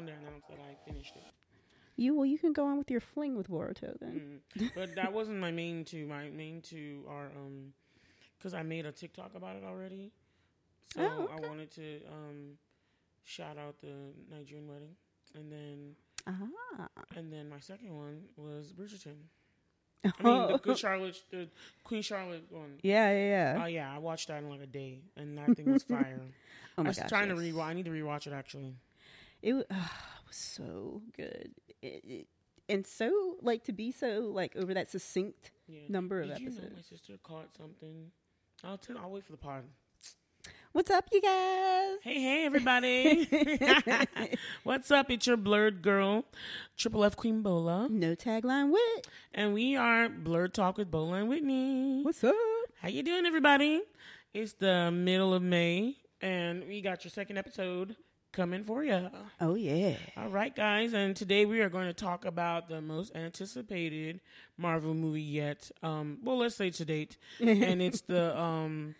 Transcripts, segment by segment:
I just wanted to announce that I finished it. You well, you can go on with your fling with Boruto then. Mm. But that wasn't my main two. My main two are um, because I made a TikTok about it already. So Oh, okay. I wanted to um, shout out the Nigerian wedding, and then Ah. and then my second one was Bridgerton. I mean, the Good Charlotte, the Queen Charlotte one. yeah, yeah, yeah. Oh yeah, I watched that in like a day, and that thing was fire. oh my I was gosh. trying to yes. rewatch. I need to rewatch it actually. It wa- was so good. It, it, and so like to be so like over that succinct Yeah. number of Did you know episodes. my sister caught something? I'll tell. I'll wait for the pod. What's up, you guys? Hey, hey, everybody! What's up? It's your blerd girl, Triple F Queen Bola, No tagline wit. and we are Blerd Talk with Bola and Whitney. What's up? How you doing, everybody? It's the middle of May, and we got your second episode coming for you. Oh yeah. All right, guys, and today we are going to talk about the most anticipated Marvel movie yet. Um, well, let's say to date, and it's the um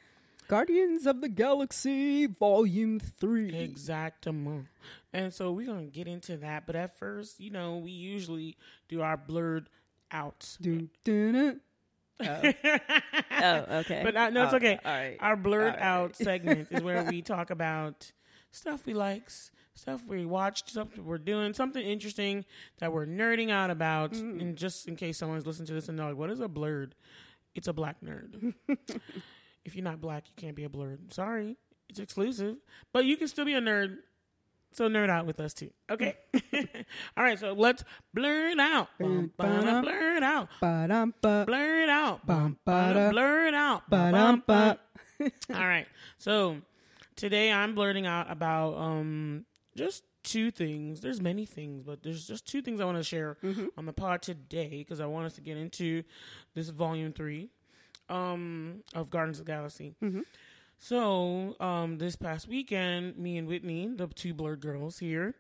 Guardians of the Galaxy Volume Three. exactement. And so we're gonna get into that, but at first, you know, we usually do our blerd out. Dun, dun, dun. Oh. oh, okay. But uh, no, it's Oh, okay. All right. Our blerd right. out segment is where we talk about stuff we likes, stuff we watched, stuff we're doing, something interesting that we're nerding out about. Mm. And just in case someone's listening to this and they're like, "What is a blerd?" It's a black nerd. if you're not black, you can't be a blerd. Sorry, it's exclusive, but you can still be a nerd. So nerd out with us too. Okay. All right. So let's blur it out. Bum, ba-da, Blur it out. Ba-dum, ba. Blur it out. Bum, Ba-da, ba-da. Blur it out. Ba-dum, Ba-bum, ba. bum. All right. So today I'm blurting out about um just two things. There's many things, but there's just two things I want to share on the pod today because I want us to get into this volume three um of Guardians of the Galaxy. So um this past weekend, me and Whitney, the two blerd girls here,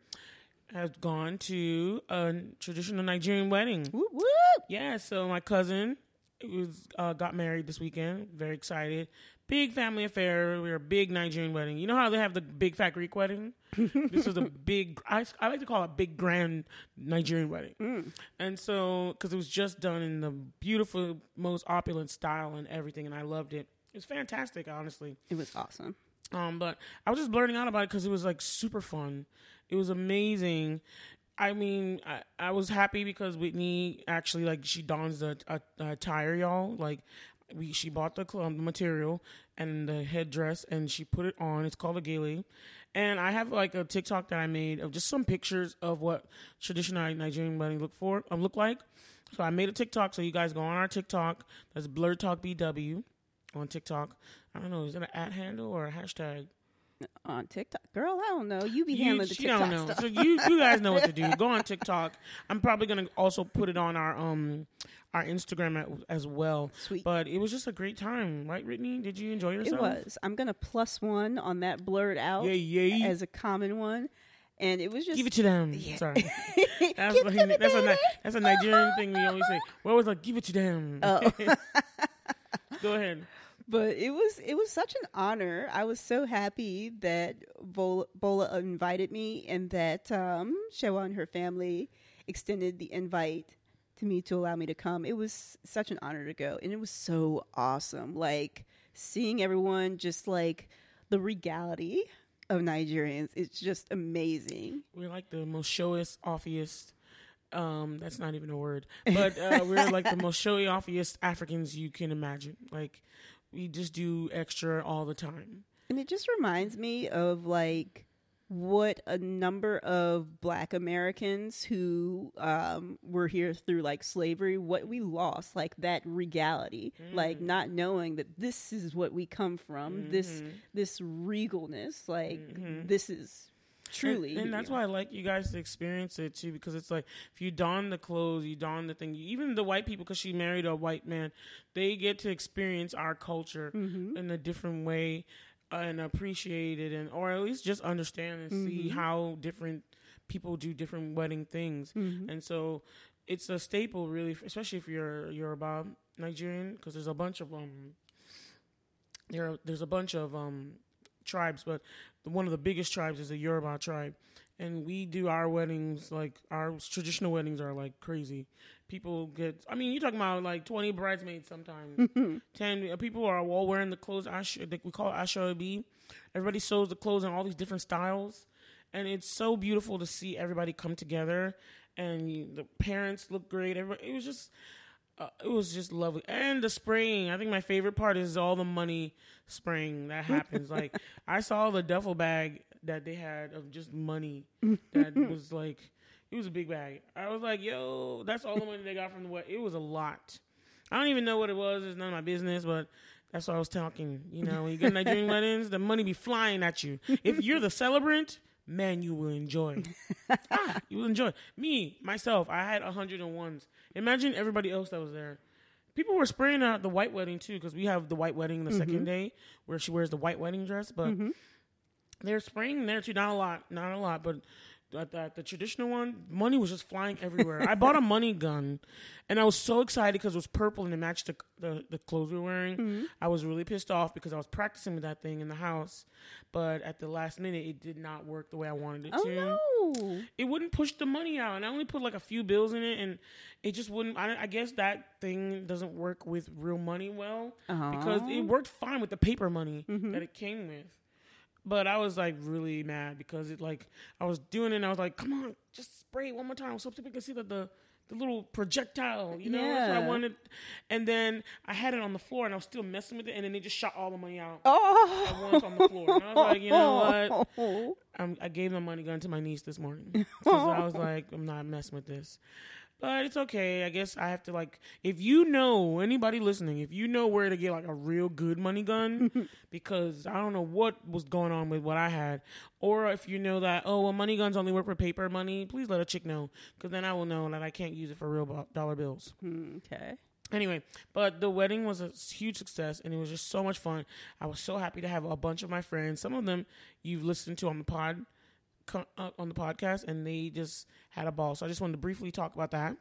have gone to a traditional Nigerian wedding. Whoop, whoop. Yeah, so my cousin was uh, got married this weekend. Very excited. Big family affair. We were a big Nigerian wedding. You know how they have the big fat Greek wedding? this was a big. I, I like to call it a big grand Nigerian wedding. And so, because it was just done in the beautiful, most opulent style and everything, and I loved it. It was fantastic, honestly. It was awesome. Um, but I was just blurting out about it because it was like super fun. It was amazing. I mean, I, I was happy because Whitney actually like she dons the a, a attire, y'all. Like we, she bought the, cl- um, the material and the headdress, and she put it on. It's called a gele, and I have like a TikTok that I made of just some pictures of what traditional Nigerian wedding look for um, look like. So I made a TikTok, so you guys go on our TikTok. That's Blerd Talk BW on TikTok. I don't know, is it an at handle or a hashtag? On TikTok, girl, I don't know. You be You, handling the TikTok don't know. stuff. So you you guys know what to do. Go on TikTok. I'm probably gonna also put it on our um our Instagram as well. Sweet. But it was just a great time, right, Whitney? Did you enjoy yourself? It was. I'm gonna plus one on that blerd out Yeah, yeah. as a common one, and it was just Give it to them. Yeah. Sorry, that's, Give what it to me, that's a that's a Nigerian thing we always say. We always like give it to them. Oh. Go ahead. But it was it was such an honor. I was so happy that Bola, Bola invited me and that um, Shewa and her family extended the invite to me to allow me to come. It was such an honor to go, and it was so awesome. Like seeing everyone just like the regality of Nigerians. It's just amazing. We're like the most showiest, offiest. Um, that's not even a word, but uh, we're like the most showy, offiest Africans you can imagine. Like we just do extra all the time. And it just reminds me of like what a number of black Americans who um, were here through like slavery, what we lost, like that regality, like mm. not knowing that this is what we come from, this mm-hmm. this regalness, like mm-hmm. this is truly. and, and that's why I like you guys to experience it too, because it's like if you don the clothes, you don the thing. Even the white people, because she married a white man, they get to experience our culture Mm-hmm. in a different way and appreciate it, and or at least just understand and see Mm-hmm. how different people do different wedding things. Mm-hmm. And so it's a staple, really, especially if you're Yoruba Nigerian, because there's a bunch of um there there's a bunch of um, tribes, but the, one of the biggest tribes is the Yoruba tribe, and we do our weddings like our traditional weddings are like crazy. People get, I mean, you're talking about like 20 bridesmaids sometimes, 10 uh, people are all wearing the clothes. Ash, like we call it ashobi. Everybody sews the clothes in all these different styles, and it's so beautiful to see everybody come together. And the parents look great. Everybody, it was just uh, it was just lovely. And the spring, I think my favorite part is all the money spring that happens. like I saw the duffel bag that they had of just money that was like it was a big bag. I was like, yo, that's all the money they got from the wet. It was a lot. I don't even know what it was. It's none of my business, but that's what I was talking. You know, when you get Nigerian weddings, the money be flying at you. If you're the celebrant, man, you will enjoy. ah, you will enjoy. Me, myself, I had 101s. Imagine everybody else that was there. People were spraying out the white wedding too, because we have the white wedding the second day where she wears the white wedding dress. But they're spraying there too. Not a lot, not a lot, but at the, the traditional one, money was just flying everywhere. I bought a money gun, and I was so excited because it was purple and it matched the the, the clothes we were wearing. Mm-hmm. I was really pissed off because I was practicing with that thing in the house, but at the last minute, it did not work the way I wanted it oh, to Oh no! it wouldn't push the money out and i only put like a few bills in it and it just wouldn't i, I guess that thing doesn't work with real money well oh. because it worked fine with the paper money mm-hmm. that it came with but i was like really mad because it like i was doing it and i was like come on just spray it one more time so people can see that the the little projectile, you know, that's what I wanted. And then I had it on the floor, and I was still messing with it, and then they just shot all the money out Oh, at once on the floor. And I was like, you know what? I'm, I gave the money gun to my niece this morning because I was like, I'm not messing with this. But it's okay. I guess I have to like, if you know anybody listening, if you know where to get like a real good money gun, because I don't know what was going on with what I had, or if you know that oh, well, money guns only work for paper money, please let a chick know, because then I will know that I can't use it for real dollar bills. Hmm, okay. Anyway, but the wedding was a huge success and it was just so much fun. I was so happy to have a bunch of my friends. Some of them you've listened to on the pod on the podcast and they just had a ball. So I just wanted to briefly talk about that.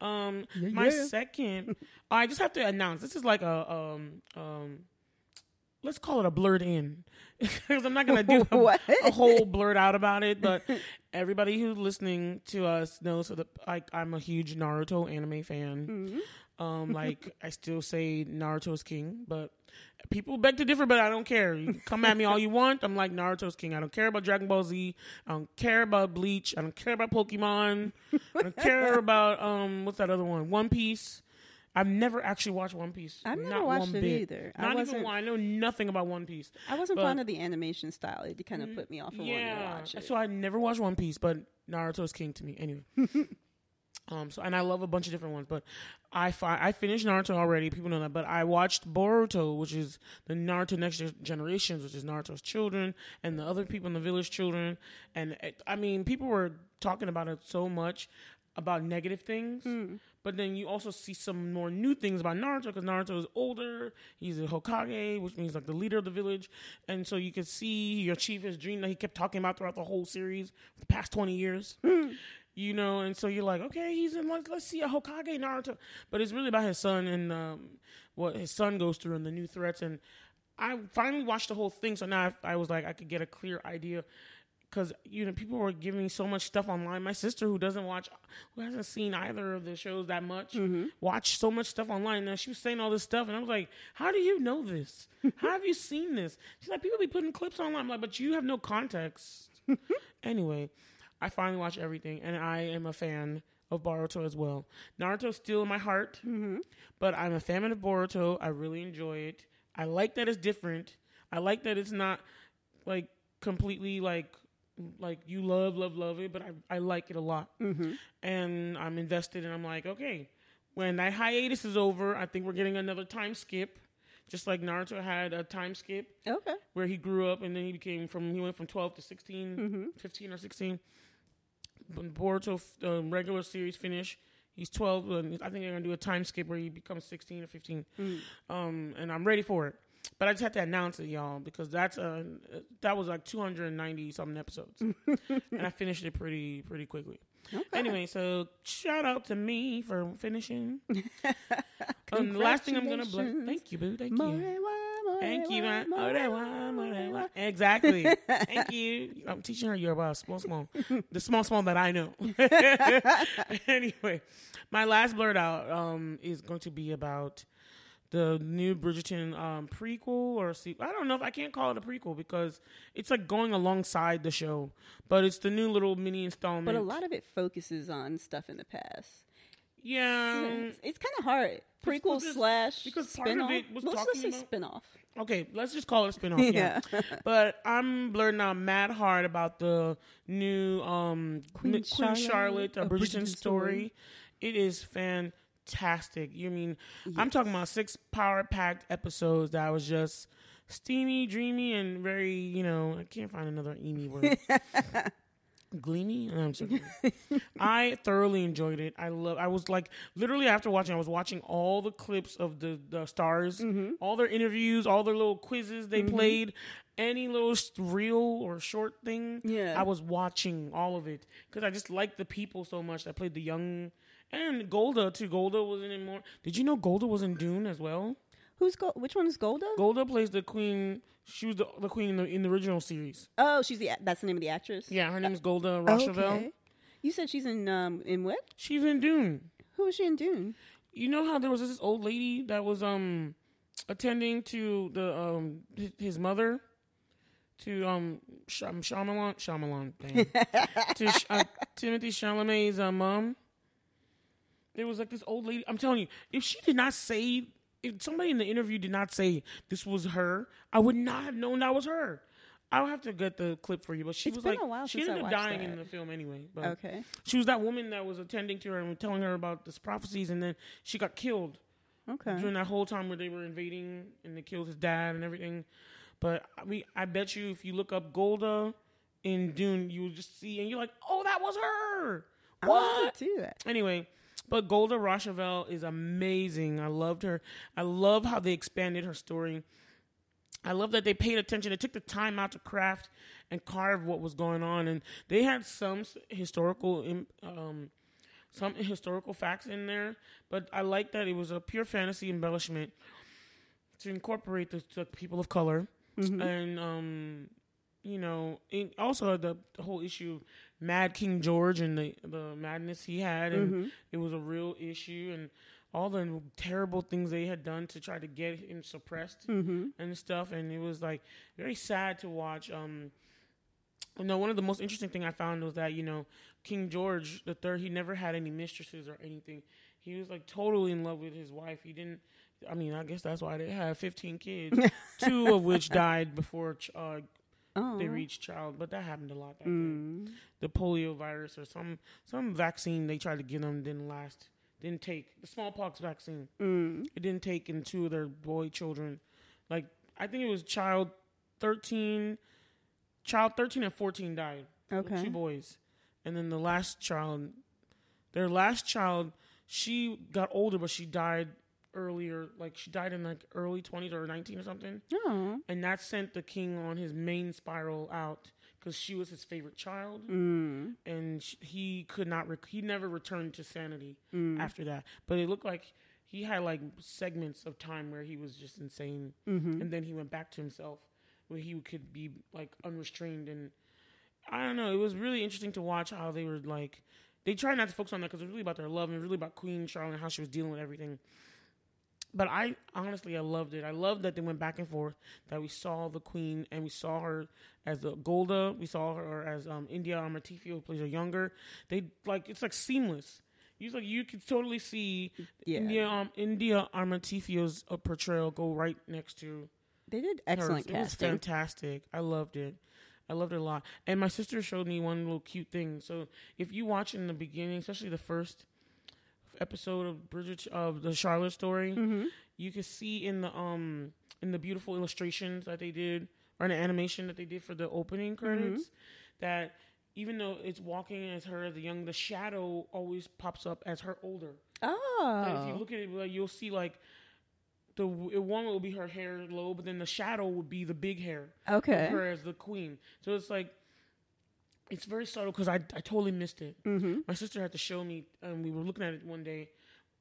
Um my yeah. second I just have to announce this is like a um um let's call it a blerd in because I'm not going to do a, a whole blurt out about it, but everybody who's listening to us knows that like I'm a huge Naruto anime fan. Mm-hmm. Um, like I still say Naruto's king, but people beg to differ. But I don't care. You come at me all you want. I'm like Naruto's king. I don't care about Dragon Ball Z. I don't care about Bleach. I don't care about Pokemon. I don't care about um what's that other one? One Piece. I've never actually watched One Piece. I've never Not watched one it bit. either. I Not even wasn't- one. I know nothing about One Piece. I wasn't But- Mm, fond of the animation style. It kind of put me off from wanting to watch it. So I never watched One Piece, but Naruto's king to me. Anyway. um. So and I love a bunch of different ones, but I fi- I finished Naruto already. People know that, but I watched Boruto, which is the Naruto Next Generations, which is Naruto's children and the other people in the village children. And it, I mean, people were talking about it so much about negative things. But then you also see some more new things about Naruto because Naruto is older. He's a Hokage, which means like the leader of the village. And so you can see he achieve his dream that he kept talking about throughout the whole series for the past 20 years. You know, and so you're like, okay, he's in like, let's see a Hokage Naruto. But it's really about his son and um, what his son goes through and the new threats. And I finally watched the whole thing. So now I, I was like, I could get a clear idea because you know people were giving me so much stuff online. My sister, who doesn't watch, who hasn't seen either of the shows that much, watched so much stuff online. Now she was saying all this stuff, and I was like, "How do you know this? How have you seen this?" She's like, "People be putting clips online." I'm like, "But you have no context." anyway, I finally watched everything, and I am a fan of Boruto as well. Naruto's still in my heart, mm-hmm. but I'm a fan of Boruto. I really enjoy it. I like that it's different. I like that it's not like completely like like you love love love it, but I I like it a lot, mm-hmm. and I'm invested. And I'm like, okay, when that hiatus is over, I think we're getting another time skip, just like Naruto had a time skip Okay. where he grew up and then he became from he went from 12 to 16 mm-hmm. 15 or 16 when boruto uh, regular series finish he's 12 and i think they're gonna do a time skip where he becomes 16 or 15 um and i'm ready for it but i just had to announce it y'all because that's uh that was like 290 something episodes and i finished it pretty pretty quickly Anyway, so shout out to me for finishing. um, the last thing I'm gonna bless. Thank you, boo. Thank you. Thank you, man. Exactly. Thank you. I'm teaching her Yoruba, small, small. The small, small that I know. anyway, my last blurt out um, is going to be about the new Bridgerton um, prequel or sequel. I don't know if I can't call it a prequel because it's like going alongside the show, but it's the new little mini installment. But a lot of it focuses on stuff in the past. yeah. it's, it's kind of hard. Prequel because- slash because part of spin-off. it was Let's talking say about- spin-off. Okay, let's just call it a spinoff. yeah. Yeah. but I'm blurting out mad hard about the new um Queen Queen, Charlotte, Charlotte, a a Bridgerton, Bridgerton story. story. It is fantastic. You mean I'm talking about six power packed episodes that was just steamy, dreamy, and very you know I can't find another emy word. Gleamy? I'm sorry. I thoroughly enjoyed it. I love. I was like literally after watching, I was watching all the clips of the the stars, Mm-hmm. all their interviews, all their little quizzes they played, any little real or short thing. Yeah. I was watching all of it because I just liked the people so much. I played the young and Golda too. Golda was in it more. Did you know Golda was in Dune as well? Who's Gold? Which one is Golda? Golda plays the queen. She was the, the queen in the, in the original series. Oh, she's the that's the name of the actress. Yeah, her name is Golda Oh, Rosheuvel. okay. You said she's in um in what? She's in Dune. Who was she in Dune? You know how there was this old lady that was um attending to the um his- his mother to um Sh- um, Shyamalan Shyamalan to Sh- uh, Timothée Chalamet's uh, mom. There was like this old lady. I'm telling you, if she did not say, if somebody in the interview did not say this was her, I would not have known that was her. I'll have to get the clip for you, but she It's was like, a while she I ended up dying that. in the film anyway. But Okay. she was that woman that was attending to her and telling her about this prophecies, and then she got killed Okay. during that whole time where they were invading and they killed his dad and everything. But I mean, I bet you if you look up Golda in Dune, you will just see and you're like, oh, that was her. What? have to do that. Anyway, but Golda Rosheuvel is amazing. I loved her. I love how they expanded her story. I love that they paid attention. They took the time out to craft and carve what was going on, and they had some historical, um, some historical facts in there. But I like that it was a pure fantasy embellishment to incorporate the, the people of color, and um, you know, also the, the whole issue, Mad King George and the the madness he had, and it was a real issue, and all the terrible things they had done to try to get him suppressed and stuff, and it was like very sad to watch. Um, you know, one of the most interesting thing I found was that you know King George the Third, he never had any mistresses or anything. He was like totally in love with his wife. He didn't. I mean, I guess that's why they had 15 kids, two of which died before uh, Oh. they reached child. But that happened a lot. Back Mm. then. The polio virus or some some vaccine they tried to get them didn't last. Didn't take the smallpox vaccine. Mm. It didn't take in two of their boy children. Like I think it was child 13, child 13 and 14 died. Okay. Two boys. And then the last child, their last child, she got older, but she died earlier. Like she died in like early 20s or 19 or something. Oh. And that sent the king on his main spiral out because she was his favorite child. Mm. And sh- he could not, rec- he never returned to sanity Mm. after that. But it looked like he had like segments of time where he was just insane. Mm-hmm. And then he went back to himself where he could be like unrestrained and I don't know. It was really interesting to watch how they were like. They tried not to focus on that because it was really about their love and it was really about Queen Charlotte and how she was dealing with everything. But I honestly, I loved it. I loved that they went back and forth. That we saw the Queen and we saw her as the Golda. We saw her as um, India Amarteifio, who plays her younger. They like it's like seamless. You like you could totally see Yeah. India um, India Amarteifio's uh, portrayal go right next to They did hers. excellent It was casting. fantastic. I loved it. I loved it a lot. And my sister showed me one little cute thing. So if you watch in the beginning, especially the first episode of Bridget of the Charlotte story, Mm-hmm. you can see in the um in the beautiful illustrations that they did or in the animation that they did for the opening credits that even though it's walking as her as a young, the shadow always pops up as her older. Like, if you Oh. look at it, like you'll see like the one will be her hair low, but then the shadow would be the big hair Okay. her as the queen. So it's like it's very subtle because I I totally missed it. Mm-hmm. My sister had to show me, and we were looking at it one day.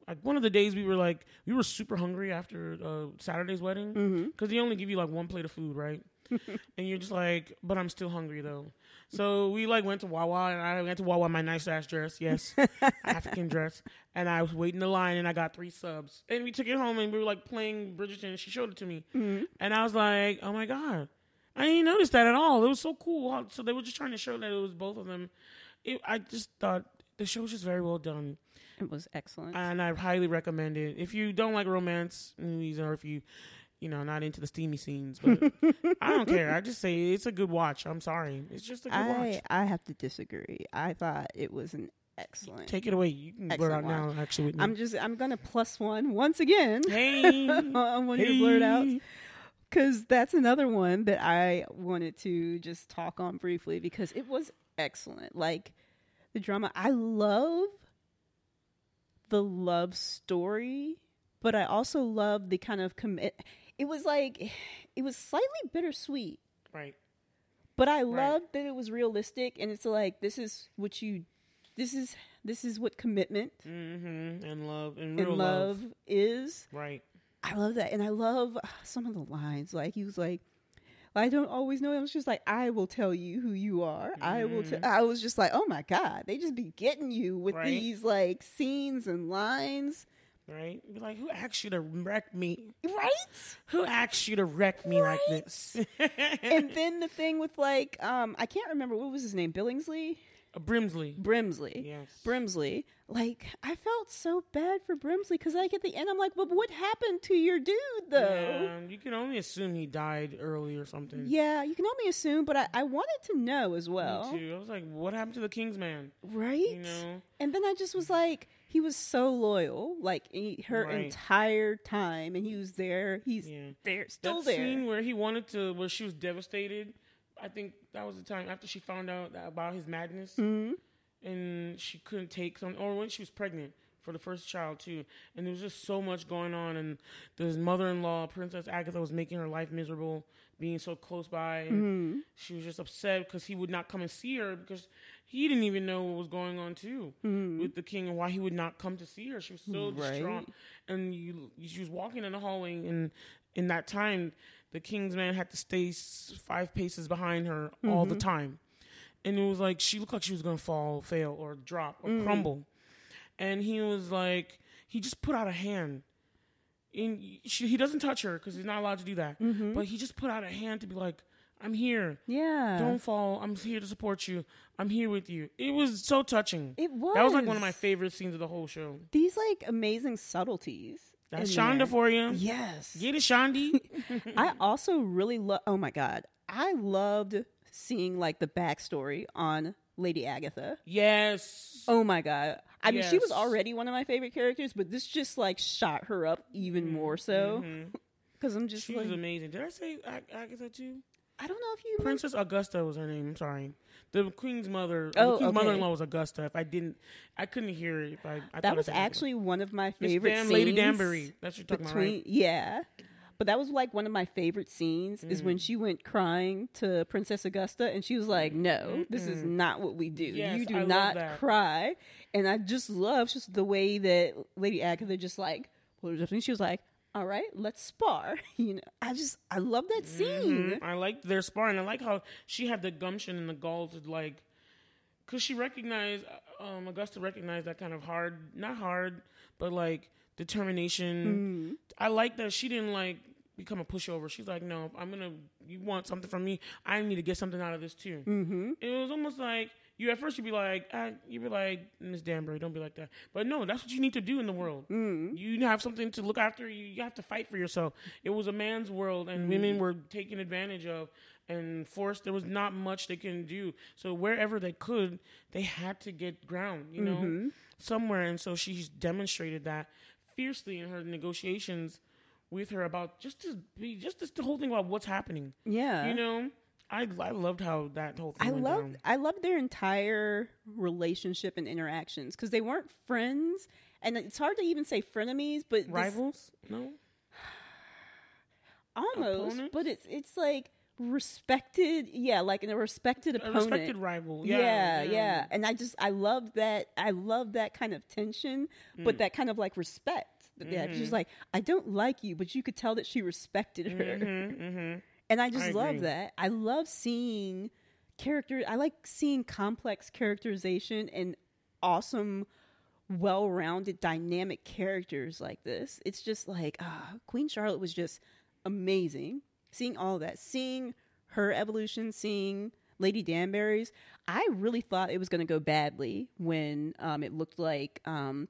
like one of the days we were like we were super hungry after uh, Saturday's wedding Mm-hmm. because they only give you like one plate of food, right? and you're just like, but I'm still hungry though. So we like went to Wawa and I went to Wawa in my nice ass dress, yes, African dress, and I was waiting the line and I got three subs and we took it home and we were like playing Bridgerton and she showed it to me Mm-hmm. and I was like, oh my god, I didn't notice that at all. It was so cool. So they were just trying to show that it was both of them. It, I just thought the show was just very well done It was excellent. and I highly recommend it. If you don't like romance movies, or if you, you know, not into the steamy scenes, but I don't care. I just say it's a good watch. I'm sorry, it's just a good I watch. I have to disagree. I thought it was an excellent. Take it away. You can blurt out now. Actually, with me. I'm just I'm gonna plus one once again hey, on one hey. your blurt outs because that's another one that I wanted to just talk on briefly because it was excellent. Like the drama, I love the love story, but I also love the kind of commit. It was like it was slightly bittersweet, Right. but I Right. loved that it was realistic and it's like this is what you, this is this is what commitment Mm-hmm. And love and and love, love. is. Right. I love that, and I love uh, some of the lines. Like he was like, "I don't always know." I was just like, "I will tell you who you are." I will. T-. I was just like, "Oh my god!" They just be getting you with Right. these like scenes and lines, Right. Be like, who asked you to wreck me? right? Who asked you to wreck me like this? and then the thing with like, um, I can't remember what was his name, Billingsley, Brimsley. Brimsley. Yes. Brimsley, like I felt so bad for Brimsley because, like, at the end, I'm like, "But what happened to your dude, though?" Yeah, you can only assume he died early or something. Yeah, you can only assume, but I, I wanted to know as well. Me too. I was like, what happened to the King's man? Right? You know? And then I just was like, he was so loyal, like he, her Right. entire time, and he was there. He's Yeah. there, still that there. scene where he wanted to, where she was devastated. I think that was the time after she found out that, about his madness, Mhm. and she couldn't take some, or when she was pregnant for the first child too. And there was just so much going on, and this mother-in-law, Princess Agatha, was making her life miserable, being so close by, and Mm-hmm. she was just upset because he would not come and see her because he didn't even know what was going on too with the king and why he would not come to see her. She was so Mm-hmm. Right. distraught, and you, she was walking in the hallway, and in that time, the king's man had to stay five paces behind her all Mm-hmm. the time, and it was like she looked like she was gonna fall, fail, or drop, or Mm. crumble, and he was like, he just put out a hand. And she, he doesn't touch her because he's not allowed to do that. Mm-hmm. But he just put out a hand to be like, "I'm here. Yeah. Don't fall. I'm here to support you. I'm here with you." It was so touching. it was. That was like one of my favorite scenes of the whole show. These like amazing subtleties. That's Shonda there. for you. Yes. Get it, Shondi. I also really love. Oh my god, I loved seeing like the backstory on Lady Agatha. yes. Oh my god. I mean, she was already one of my favorite characters, but this just like shot her up even mm-hmm, more so. Mm-hmm. Because I'm just She like, was amazing. Did I say Ag- Agatha too? I don't know if you. Princess Augusta was her name. I'm sorry. The queen's mother. Oh, the queen's okay. mother-in-law was Augusta. If I didn't, I couldn't hear it. If I, I thought that was actually one of my favorite scenes. Lady Danbury. That's what you're talking between about, right? yeah but that was like one of my favorite scenes is Mm. when she went crying to princess augusta and she was like no this is not what we do Yes, you do I not cry and i just love just the way that lady agatha just like pulled her up and she was like all right let's spar you know i just i love that scene Mhm. I like their sparring. I like how she had the gumption and the gall to like, because she recognized, um, Augusta recognized that kind of hard, not hard, but like determination. I like that she didn't like become a pushover. She's like, no, if I'm gonna. You want something from me? I need to get something out of this too. mm-hmm It was almost like you at first you'd be like, ah, you'd be like, Miss Danbury, don't be like that. But no, that's what you need to do in the world. Mm-hmm. You have something to look after. You, you have to fight for yourself. It was a man's world, and Mm-hmm. women were taken advantage of and forced. There was not much they can do. So wherever they could, they had to get ground. You know, Mm-hmm. somewhere. And so she's demonstrated that fiercely in her negotiations with her about just to be just this, the whole thing about what's happening. yeah You know, I I loved how that whole thing I went loved down. I loved their entire relationship and interactions because they weren't friends, and it's hard to even say frenemies, but this- Rivals? No. almost. Opponents? But it's it's like respected, yeah, like in a respected a opponent. respected rival. yeah, Yeah, yeah, And I just I love that I love that kind of tension, but Mm. that kind of like respect. Mm-hmm. she's like, I don't like you, but you could tell that she respected her. Mm-hmm, mm-hmm. And I just I love that. I love seeing character I like seeing complex characterization and awesome well-rounded dynamic characters like this. It's just like ah, Queen Charlotte was just amazing. Seeing all that, seeing her evolution, seeing Lady Danbury's, I really thought it was going to go badly when um, it looked like um,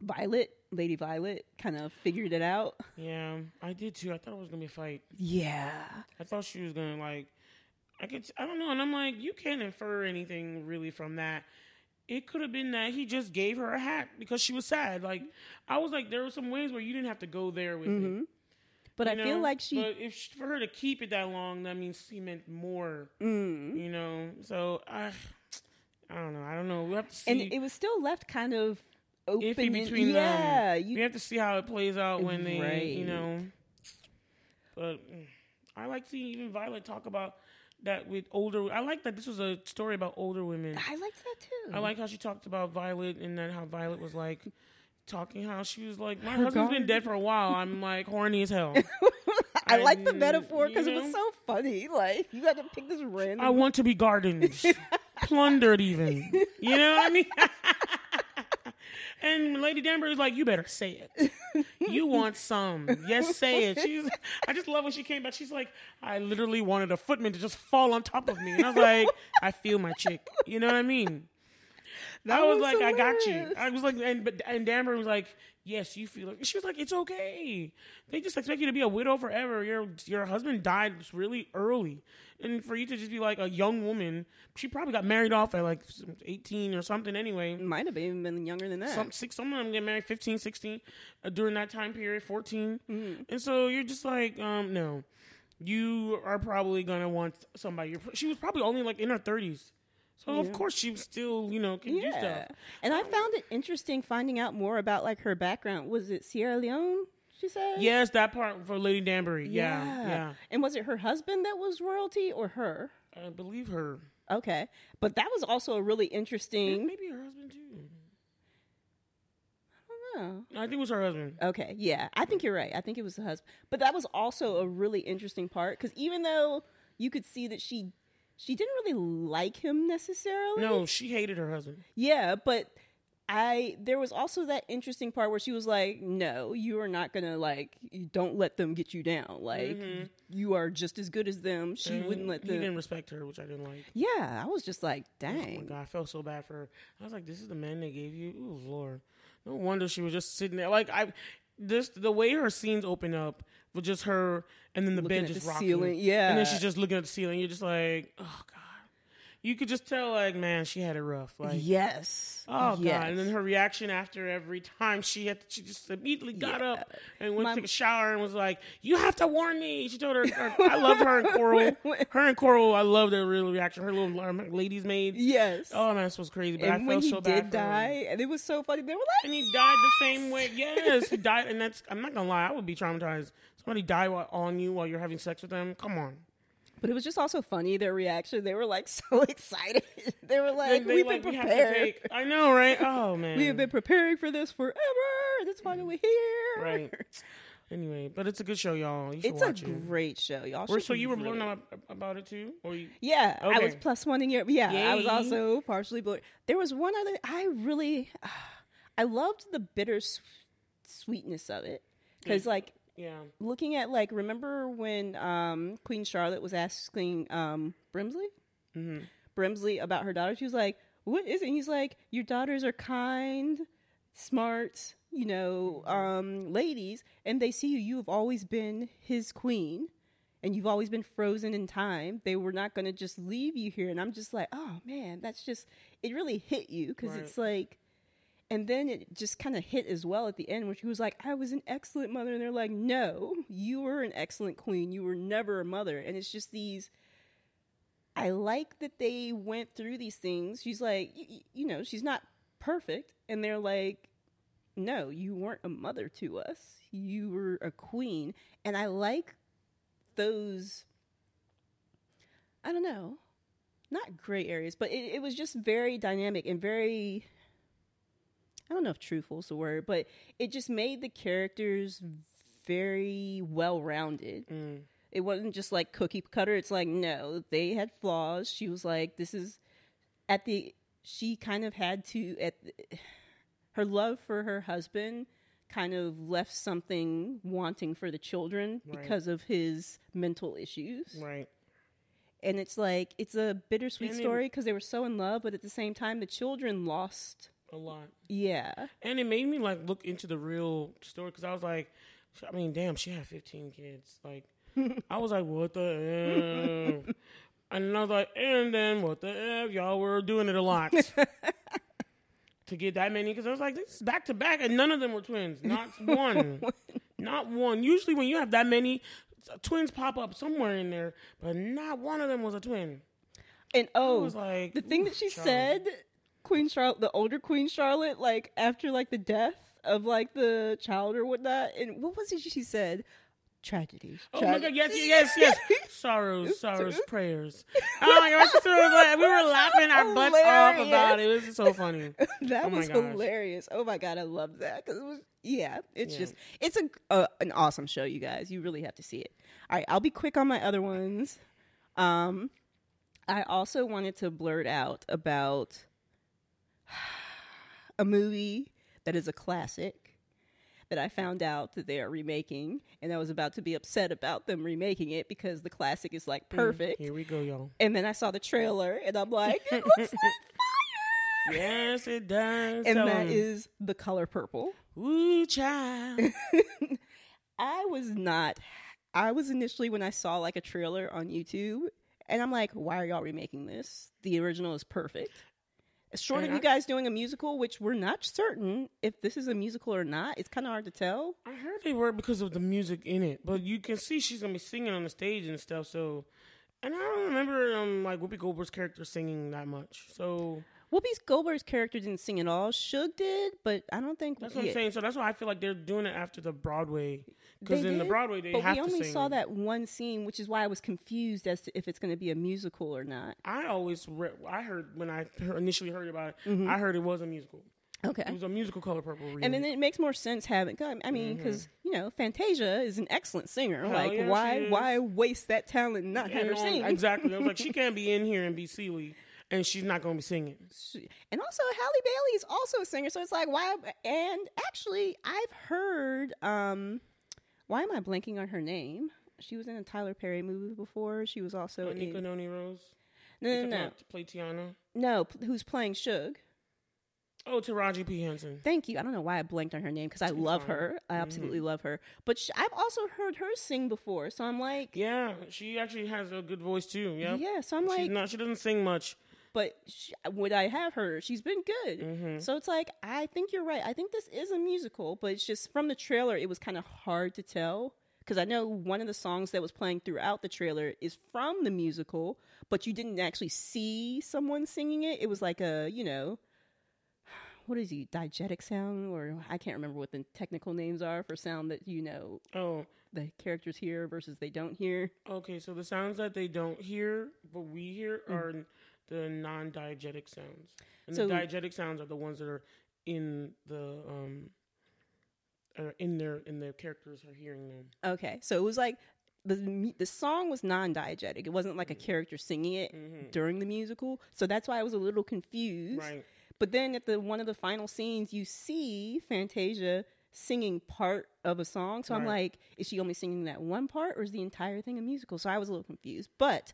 Violet, Lady Violet, kind of figured it out. Yeah, I did too. I thought it was gonna be a fight. Yeah, I thought she was gonna like. I could. I don't know, and I'm like, you can't infer anything really from that. It could have been that he just gave her a hat because she was sad. Like, I was like, there were some ways where you didn't have to go there with it. but you I feel like she. But if she, for her to keep it that long, that means he meant more. Mm. You know. So I. I don't know. I don't know. We have to see. and it was still left kind of. Iffy between yeah, them. you we have to see how it plays out when they, you know. But I like seeing even Violet talk about that with older. I like that this was a story about older women. I liked that too. I like how she talked about Violet and then how Violet was like talking how she was like, my Her husband's been dead for a while. I'm like horny as hell. I like the metaphor because it was so funny. Like you got to pick this random. I want to be gardened, plundered, even. You know what I mean? and Lady Danbury Danbury's like, "You better say it. You want some? Yes, say it." She's. I just love when she came back. She's like, "I literally wanted a footman to just fall on top of me," and I was like, "I feel my chick." You know what I mean? That I was, was like, "I got you." I was like, and but and Danbury was like. Yes, you feel it. She was like, "It's okay. They just expect you to be a widow forever. Your your husband died really early, and for you to just be like a young woman, she probably got married off at like eighteen or something. Anyway, Might have even been younger than that. some six, some of them get married 15, 16 uh, during that time period, 14 Mm-hmm. and so you're just like, um, no, you are probably gonna want somebody. She was probably only like in her thirties, so of course she was still, you know, can do stuff. and I found it interesting finding out more about like her background. Was it Sierra Leone? She said. Yes, that part for Lady Danbury. Yeah, yeah. And was it her husband that was royalty or her? I believe her. Okay, but that was also a really interesting. Maybe her husband too. Oh. I think it was her husband. Okay, yeah, I think you're right. I think it was the husband, but that was also a really interesting part because even though you could see that she she didn't really like him necessarily. No, she hated her husband. Yeah, but I there was also that interesting part where she was like, "No, you are not gonna like. Don't let them get you down. Like mm-hmm. you are just as good as them. She wouldn't let them. He them." didn't respect her, which I didn't like. Yeah, I was just like, "Dang!" Oh my god, I felt so bad for her. I was like, "This is the man they gave you." Ooh, Lord, no wonder she was just sitting there. Like I, just the way her scenes open up with just her, and then the Looking bed just the rocking, ceiling, yeah. and then she's just looking at the ceiling. You're just like, oh god. You could just tell, like, man, she had it rough. Like, yes. oh yes. god. And then her reaction after every time she had, she just immediately got Yeah. up and went My- to a shower and was like, "You have to warn me." She told her, her I love her and Coral. Her and Coral, I love their real reaction. Her little um, ladies maid. Yes. Oh man, this was crazy. But I and felt when he so bad did for him. die, and it was so funny. They were like, and he died the same way. Yes, he died, and that's. I'm not gonna lie, I would be traumatized. Somebody die while, on you while you're having sex with them. Come on. But it was just also funny their reaction. They were like so excited. they were like, They- "We've like, been we prepared. take- I know, right? Oh man, We have been preparing for this forever. That's why we're here." right. Anyway, but it's a good show, y'all. It's a it. great show, y'all. Or- so you were really- blown up about it too, or you? Yeah, I was plus one in your. Yeah, I was also partially blown. There was one other. I really, I loved the bitter sweetness of it because, like, Yeah. looking at like, remember when um, Queen Charlotte was asking um, Brimsley, hmm Brimsley about her daughter? She was like, "What is it?" And he's like, "Your daughters are kind, smart, you know, um, ladies, and they see you. You have always been his queen." And you've always been frozen in time. They were not going to just leave you here. And I'm just like, oh man, that's just, it really hit you because Right. it's like, and then it just kind of hit as well at the end where she was like, I was an excellent mother. And they're like, no, you were an excellent queen. You were never a mother. And it's just these, I like that they went through these things. She's like, y- y- you know, she's not perfect. And they're like, no, you weren't a mother to us. You were a queen. And I like those I don't know, not gray areas, but it, it was just very dynamic and very. I don't know if truthful is the word, but it just made the characters very well rounded. Mm. It wasn't just like cookie cutter. It's like no, they had flaws. She was like, this is at the. She kind of had to at the, her love for her husband kind of left something wanting for the children Right. because of his mental issues. Right. And it's like it's a bittersweet And story because they were so in love, but at the same time, the children lost. A lot. Yeah, And it made me like look into the real story because I was like, I mean, damn, she had 15 kids. Like, I was like, what the F? And I was like, and then what the F? Y'all were doing it a lot to get that many because I was like, this is back to back, and none of them were twins. Not one. not one. Usually, when you have that many, twins pop up somewhere in there, but not one of them was a twin. and oh, like, the thing that she child. said, Queen Charlotte, the older Queen Charlotte, like after like the death of like the child or whatnot, and what was it she said? Tragedy. Oh my god! Yes, yes, yes. Sorrows, sorrows, prayers. Oh my god! My sister was like, we were laughing our butts off about it. It was so funny. that Oh was gosh. hilarious. Oh my god, I love that because it was yeah. It's Yeah. just it's a uh, an awesome show, you guys. You really have to see it. All right, I'll be quick on my other ones. Um, I also wanted to blurt out about a movie that is a classic that I found out that they are remaking, and I was about to be upset about them remaking it because the classic is like mm, perfect. Here we go, y'all. And then I saw the trailer, and I'm like, it looks like fire. Yes, it does. and Tell that is the color purple. Ooh, child. I was not. I was initially when I saw like a trailer on YouTube, and I'm like, why are y'all remaking this? The original is perfect. Short of And you guys doing a musical, which we're not certain if this is a musical or not. It's kind of hard to tell. I heard they were because of the music in it, but you can see she's gonna be singing on the stage and stuff. So, and I don't remember um like Whoopi Goldberg's character singing that much. So Whoopi Goldberg's character didn't sing at all. Shug did, but I don't think that's what yeah. I'm saying. So that's why I feel like they're doing it after the Broadway because in the Broadway they But have we only saw that one scene, which is why I was confused as to if it's going to be a musical or not. I always re- I heard when I initially heard about it, Mm-hmm. I heard it was a musical. Okay. It was a musical Color Purple. And then it makes more sense having. I mean, because you know, Fantasia is an excellent singer. Mm-hmm. Hell like, yeah, why, why waste that talent and not have her on- sing? exactly. I was like, she can't be in here and be Celie, and she's not going to be singing. And also, Halle Bailey is also a singer, so it's like, why? And actually, I've heard. um Why am I blanking on her name? She was in a Tyler Perry movie before. She was also Anika in. Noni Rose. No, no, no, to play Tiana. no. Who's playing Shug? Oh, Taraji P Henson. Thank you. I don't know why I blanked on her name because I love fine. her. I absolutely love her. But sh I've also heard her sing before, so I'm like, Yeah, she actually has a good voice too. Yeah. yeah. So I'm She's like, not. She doesn't sing much. But sh would I have her? She's been good. Mm-hmm. So it's like I think you're right. I think this is a musical, but it's just from the trailer, it was kind of hard to tell because I know one of the songs that was playing throughout the trailer is from the musical, but you didn't actually see someone singing it. It was like a you know. What is he? Diegetic sound, or I can't remember what the technical names are for sound that you know Oh, the characters hear versus they don't hear. okay. So the sounds that they don't hear, but we hear, Mm. are the non-diegetic sounds, and So- the diegetic sounds are the ones that are in the um, are in their in their characters are hearing them. Okay, so it was like the the song was non-diegetic. It wasn't like a character singing it during the musical, so that's why I was a little confused. Right. But then at the one of the final scenes, you see Fantasia singing part of a song. So I'm like, is she only singing that one part, or is the entire thing a musical? So I was a little confused. But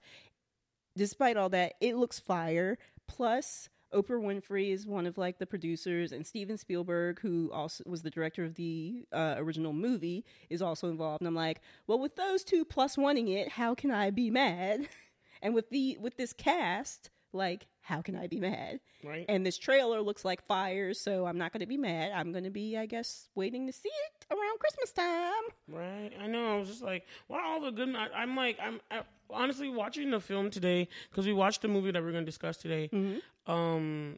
despite all that, it looks fire. Plus. Oprah Winfrey is one of like the producers, and Steven Spielberg, who also was the director of the uh, original movie, is also involved. And I'm like, well, with those two plus wanting it, how can I be mad? And with the with this cast, like, how can I be mad? Right. And this trailer looks like fire, so I'm not going to be mad. I'm going to be, I guess, waiting to see it around Christmas time. Right. I know. I was just like, wow, all the good. I, I'm like, I'm I, honestly watching the film today because we watched the movie that we're going to discuss today. Um,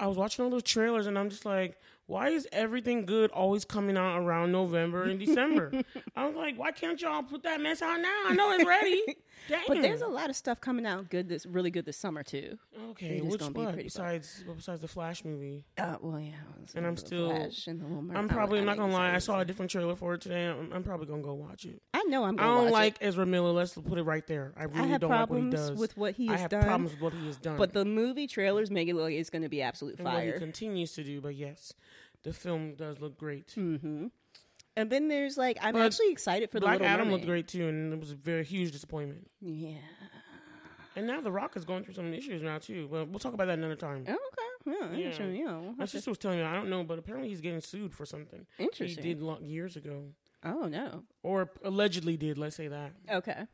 I was watching all those trailers and I'm just like, why is everything good always coming out around November and December? I was like, why can't y'all put that mess out now? I know it's ready. Damn. But there's a lot of stuff coming out good this really good this summer too. okay. Which one fun. besides besides the Flash movie? Uh, well, yeah. And I'm still- Flash and I'm probably don't- not gonna lie. I saw a different trailer for it today. I'm, I'm probably gonna go watch it. I know I'm. I Gonna don't watch like It. Ezra Miller. Let's put it right there. I really I don't like what he does. with what he has I have done. problems with what he has done. But the movie trailers make it look like it's going to be absolute and what he continues to do. But yes, the film does look great. hmm And then there's like I'm But actually excited for the Black Adam Mermaid. looked great too, and it was a very huge disappointment. Yeah. And now The Rock is going through some issues now too. But we'll talk about that another time. Oh, okay. Yeah. Yeah. Interesting. Yeah. we'll My have to- sister was telling me I don't know, but apparently he's getting sued for something Interesting. he did lo- years ago, Oh no. or allegedly did. Let's say that. Okay.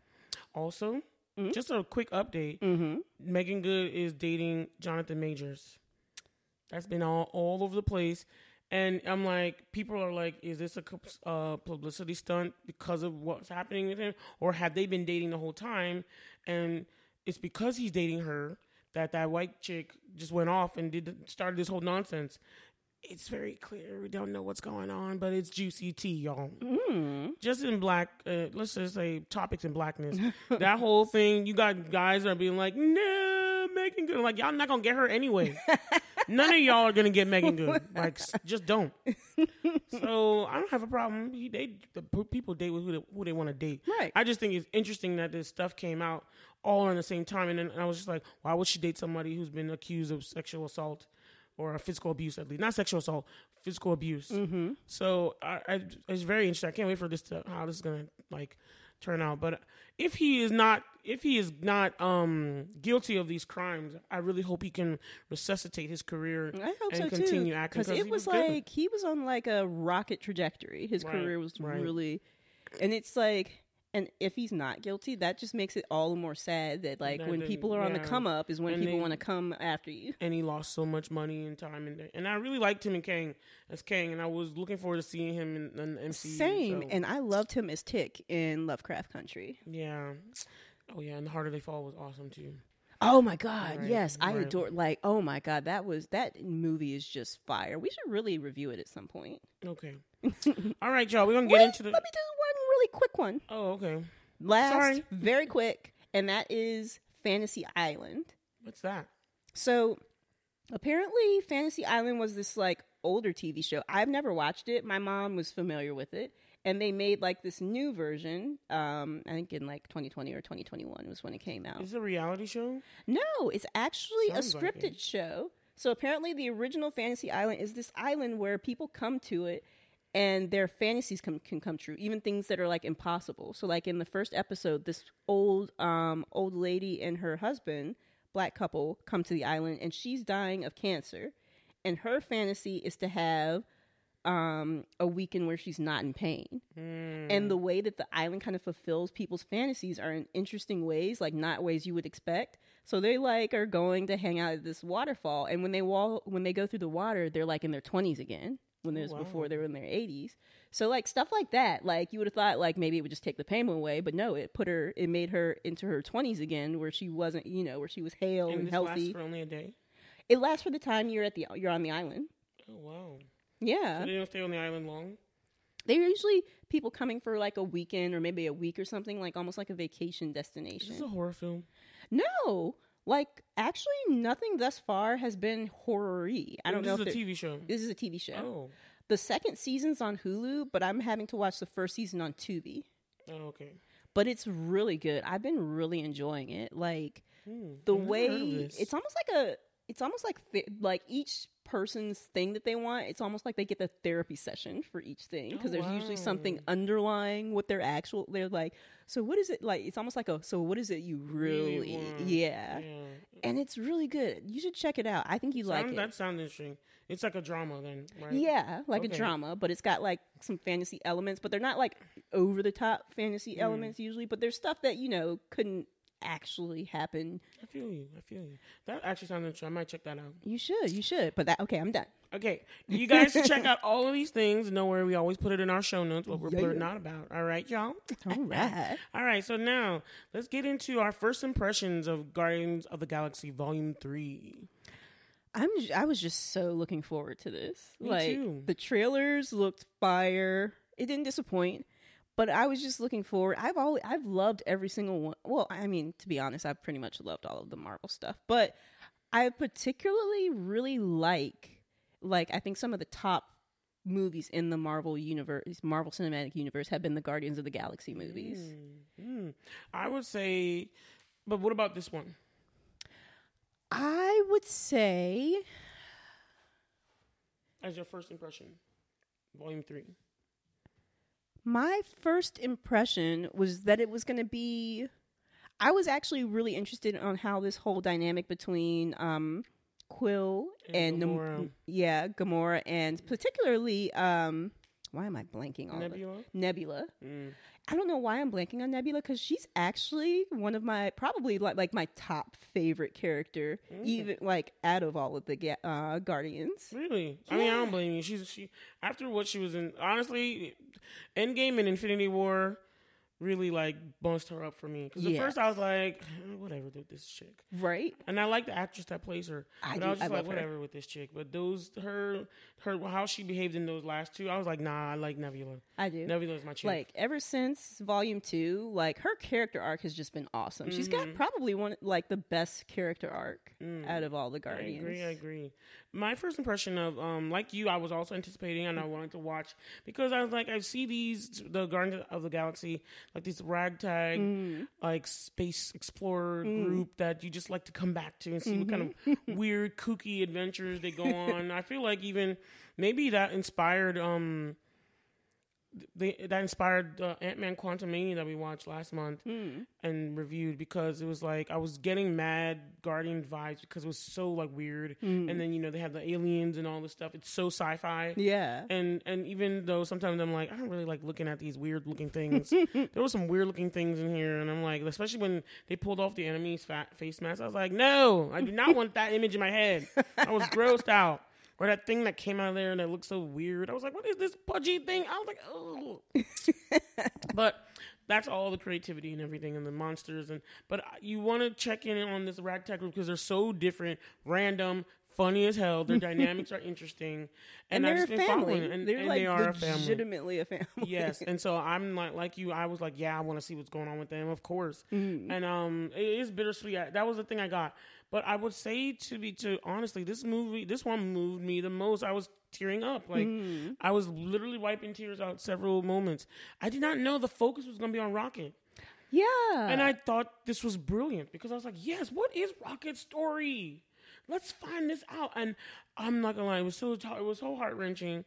Also, Mhm. just a quick update: Mm-hmm. Meagan Good is dating Jonathan Majors. That's been all all over the place, and I'm like, people are like, is this a uh, publicity stunt because of what's happening with him, or have they been dating the whole time? And it's because he's dating her that that white chick just went off and did started this whole nonsense. It's very clear we don't know what's going on, but it's juicy tea, y'all Mm. just in black uh, let's just say topics in blackness that whole thing you got guys that are being like no good like y'all not gonna get her anyway. None of y'all are gonna get meagan good. Like just don't. So i don't have a problem. He they the people date with who they, who they want to date. Right. i just think it's interesting that this stuff came out all at the same time and then i was just like why would she date somebody who's been accused of sexual assault or physical abuse at least? Not sexual assault physical abuse. Mm-hmm. so I, I, it's very interesting. I can't wait for this to how this is gonna like turn out. But if he is not, if he is not um guilty of these crimes, I really hope he can resuscitate his career. I hope and so continue too. acting, 'cause it was, was good. like he was on like a rocket trajectory. His Right, career was right. really, and it's like, and if he's not guilty, that just makes it all the more sad that like That when people are on the come up is when And people want to come after you. And he lost so much money and time, and and I really liked him in Kang as Kang, and I was looking forward to seeing him in, in the MCU. Same, so, and I loved him as Tic in Lovecraft Country. yeah, oh yeah, and the harder they fall was awesome too. Oh my god, Right, yes, I adore. Like, oh my god, that was that movie is just fire. We should really review it at some point. Okay, all right, y'all, we're gonna get Wait, into the. let me do one really quick one. Oh, okay, Last, Sorry. very quick, and that is Fantasy Island. what's that? So apparently, Fantasy Island was this like older TV show. I've never watched it. My mom was familiar with it, and they made like this new version. Um, I think in like 2020 or 2021 was when it came out. Is it a reality show? No, it's actually Sounds a scripted it. show. So apparently, the original Fantasy Island is this island where people come to it and their fantasies come, can come true, even things that are like impossible. So, like in the first episode, this old um, old lady and her husband, black couple, come to the island, and she's dying of cancer, and her fantasy is to have um, a weekend where she's not in pain. And the way that the island kind of fulfills people's fantasies are in interesting ways, like not ways you would expect. So they like are going to hang out at this waterfall, and when they walk, when they go through the water, they're like in their twenties again. When oh, there's wow. before they were in their eighties. So like stuff like that, like you would have thought like maybe it would just take the pain away, but no, it put her, it made her into her twenties again, where she wasn't, you know, where she was hale and, and this healthy. lasts for only a day. it lasts for the time you're at the you're on the island. Oh wow! Yeah, So they don't stay on the island long. They're usually people coming for like a weekend or maybe a week or something, like almost like a vacation Is destination. this a horror film? no, like actually, nothing thus far has been horror-y. I don't know. this is a TV show. this is a TV show. Oh, The second season's on Hulu, but I'm having to watch the first season on Tubi. oh, okay. But it's really good. I've been really enjoying it. Like Hmm, the way heard of this. it's almost like a it's almost like th- like each person's thing that they want it's almost like they get the therapy session for each thing because Oh, there's usually something underlying what their actual they're like so what is it like it's almost like a so what is it you really, Really yeah. yeah. and it's really good you should check it out i think you'd like it That sounds interesting. It's like a drama then, right? yeah like Okay. a drama but it's got like some fantasy elements but they're not like over the top fantasy Mm. elements usually but there's stuff that you know couldn't actually happen I feel you. I feel you. That actually sounds interesting. I might check that out. you should you should but that okay i'm done Okay, you guys should check out all of these things. Know where we always put it in our show notes. What we're Yeah, blerding out about. All right, y'all. all right All right, so now let's get into our first impressions of Guardians of the Galaxy Volume Three. I'm I was just so looking forward to this. Me like too. the trailers looked fire. It didn't disappoint, but I was just looking forward. I've always I've loved every single one. Well, I mean, to be honest, I've pretty much loved all of the Marvel stuff, but I particularly really like like I think some of the top movies in the Marvel universe, Marvel Cinematic Universe have been the Guardians of the Galaxy movies. Mm. I would say, but what about this one? I would say As your first impression, Volume Three. My first impression was that it was going to be. I was actually really interested on how this whole dynamic between um, Quill And and, Nam- yeah, Gamora, and particularly um, why am I blanking on Nebula. Nebula? Mm. I don't know why I'm blanking on Nebula because she's actually one of my probably like like my top favorite character, Mm. even like out of all of the uh, Guardians. Really? I mean, I don't blame you. She's she after what she was in. Honestly, Endgame and Infinity War really like bunched her up for me. Because at Yeah. first I was like, "Eh, whatever with this chick, Right? and I like the actress that plays her. I but do- I was just I like, love her. whatever with this chick. But those her her how she behaved in those last two, I was like, nah, I like Nebula. I do. Nebula is my chick. like ever since volume two like her character arc has just been awesome she's got Mhm. probably one like the best character arc Mm. out of all the I guardians agree. I agree. My first impression of, um, like you, I was also anticipating and I wanted to watch because I was like, I see these the Guardians of the Galaxy, like this ragtag, Mm. like space explorer group that you just like to come back to and see what kind Mm-hmm. of weird, kooky adventures they go on. I feel like even maybe that inspired, um, they, that inspired uh, Ant Man Quantum Quantumania that we watched last month Mm. and reviewed because it was like I was getting mad Guardian vibes because it was so like weird. Mm. And then you know they have the aliens and all this stuff. It's so sci-fi. yeah And and even though sometimes I'm like I don't really like looking at these weird looking things. there were some weird looking things in here, and I'm like, especially when they pulled off the enemy's fat face mask. I was like, no, I do not want that image in my head. I was grossed out. Or that thing that came out of there and it looked so weird. I was like, what is this pudgy thing? I was like, oh. but that's all the creativity and everything and the monsters and but you want to check in on this ragtag group because they're so different, random, funny as hell. Their dynamics are interesting, and, I've they're a been family and, they're and like they are a family. legitimately a family yes, and so I'm like like you. I was like, yeah, I want to see what's going on with them, of course. Mm. And um, it is bittersweet. I- That was the thing I got. But I would say to be to honestly, this movie, this one moved me the most. I was tearing up. Like Mm. I was literally wiping tears out several moments. I did not know the focus was going to be on Rocket. yeah And I thought this was brilliant because I was like, yes, what is Rocket's story? Let's find this out. And I'm not gonna lie, it was so it was so heart wrenching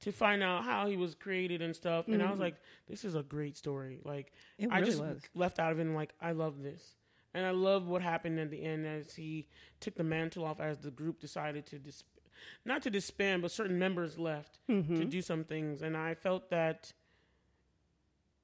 to find out how he was created and stuff. And I was like, this is a great story. Like I really just was. left out of it and like I love this. And I love what happened at the end as he took the mantle off as the group decided to dis- not to disband, but certain members left Mm-hmm. to do some things. And I felt that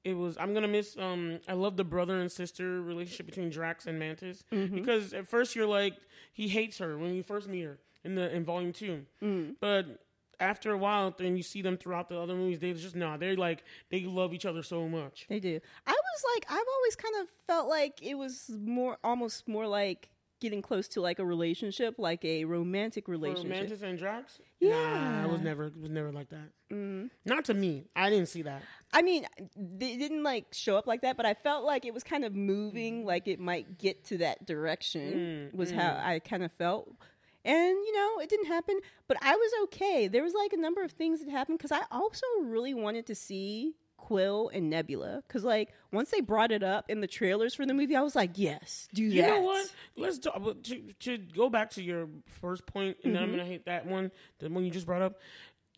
it was I'm gonna miss um I love the brother and sister relationship between Drax and Mantis Mm-hmm. because at first you're like he hates her when you first meet her in the in volume two, Mm. but after a while then you see them throughout the other movies they just nah they're like they love each other so much. they do i was like i've always kind of felt like it was more almost more like getting close to like a relationship like a romantic relationship Mantis and Drax, Yeah. nah, it was never it was never like that. Mm. Not to me, I didn't see that. I mean, they didn't like show up like that, but I felt like it was kind of moving, like it might get to that direction. Mm, was mm. how I kind of felt, and you know, it didn't happen. But I was okay. There was like a number of things that happened because I also really wanted to see Quill and Nebula because like once they brought it up in the trailers for the movie, I was like, yes, do that. You that. know what? Let's talk, to, to go back to your first point, and then I'm mm-hmm. gonna hate that one, the one you just brought up.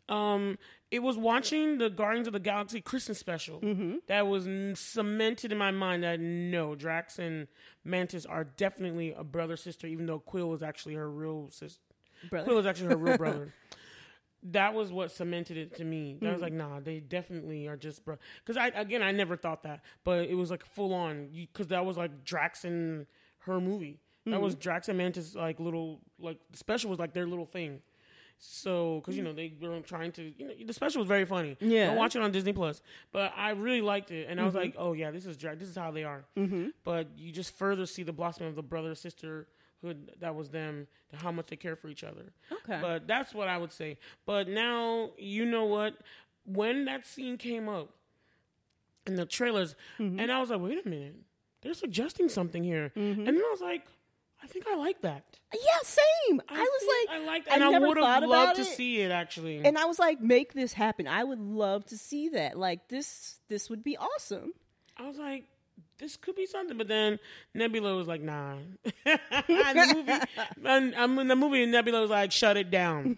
Um, it was watching the Guardians of the Galaxy Christmas special mm-hmm. that was n- cemented in my mind that no, Drax and Mantis are definitely a brother sister, even though Quill was actually her real sister. Brother. Quill was actually her real brother. That was what cemented it to me. I was mm. like, nah, they definitely are just bro. Because I again, I never thought that, but it was like full on. Because that was like Drax and her movie. That mm-hmm. was Drax and Mantis like little like special was like their little thing. So, because you know they were trying to, you know, the special was very funny. Yeah. Go watch it on Disney Plus. But I really liked it, and I was like, oh yeah, this is Drax. This is how they are. Mm-hmm. But you just further see the blossoming of the brother sister that was them, how much they care for each other. Okay. But that's what I would say. But now, you know what? When that scene came up in the trailers, Mm-hmm. and I was like, wait a minute, they're suggesting something here. Mm-hmm. And then I was like, I think I like that. yeah, same. I, was like, I like I that. And I, never would have loved to it. see it actually. and I was like, make this happen. I would love to see that. Like this, this would be awesome. I was like, this could be something. But then Nebula was like, nah. and the movie, and, um, in the movie, Nebula was like, shut it down.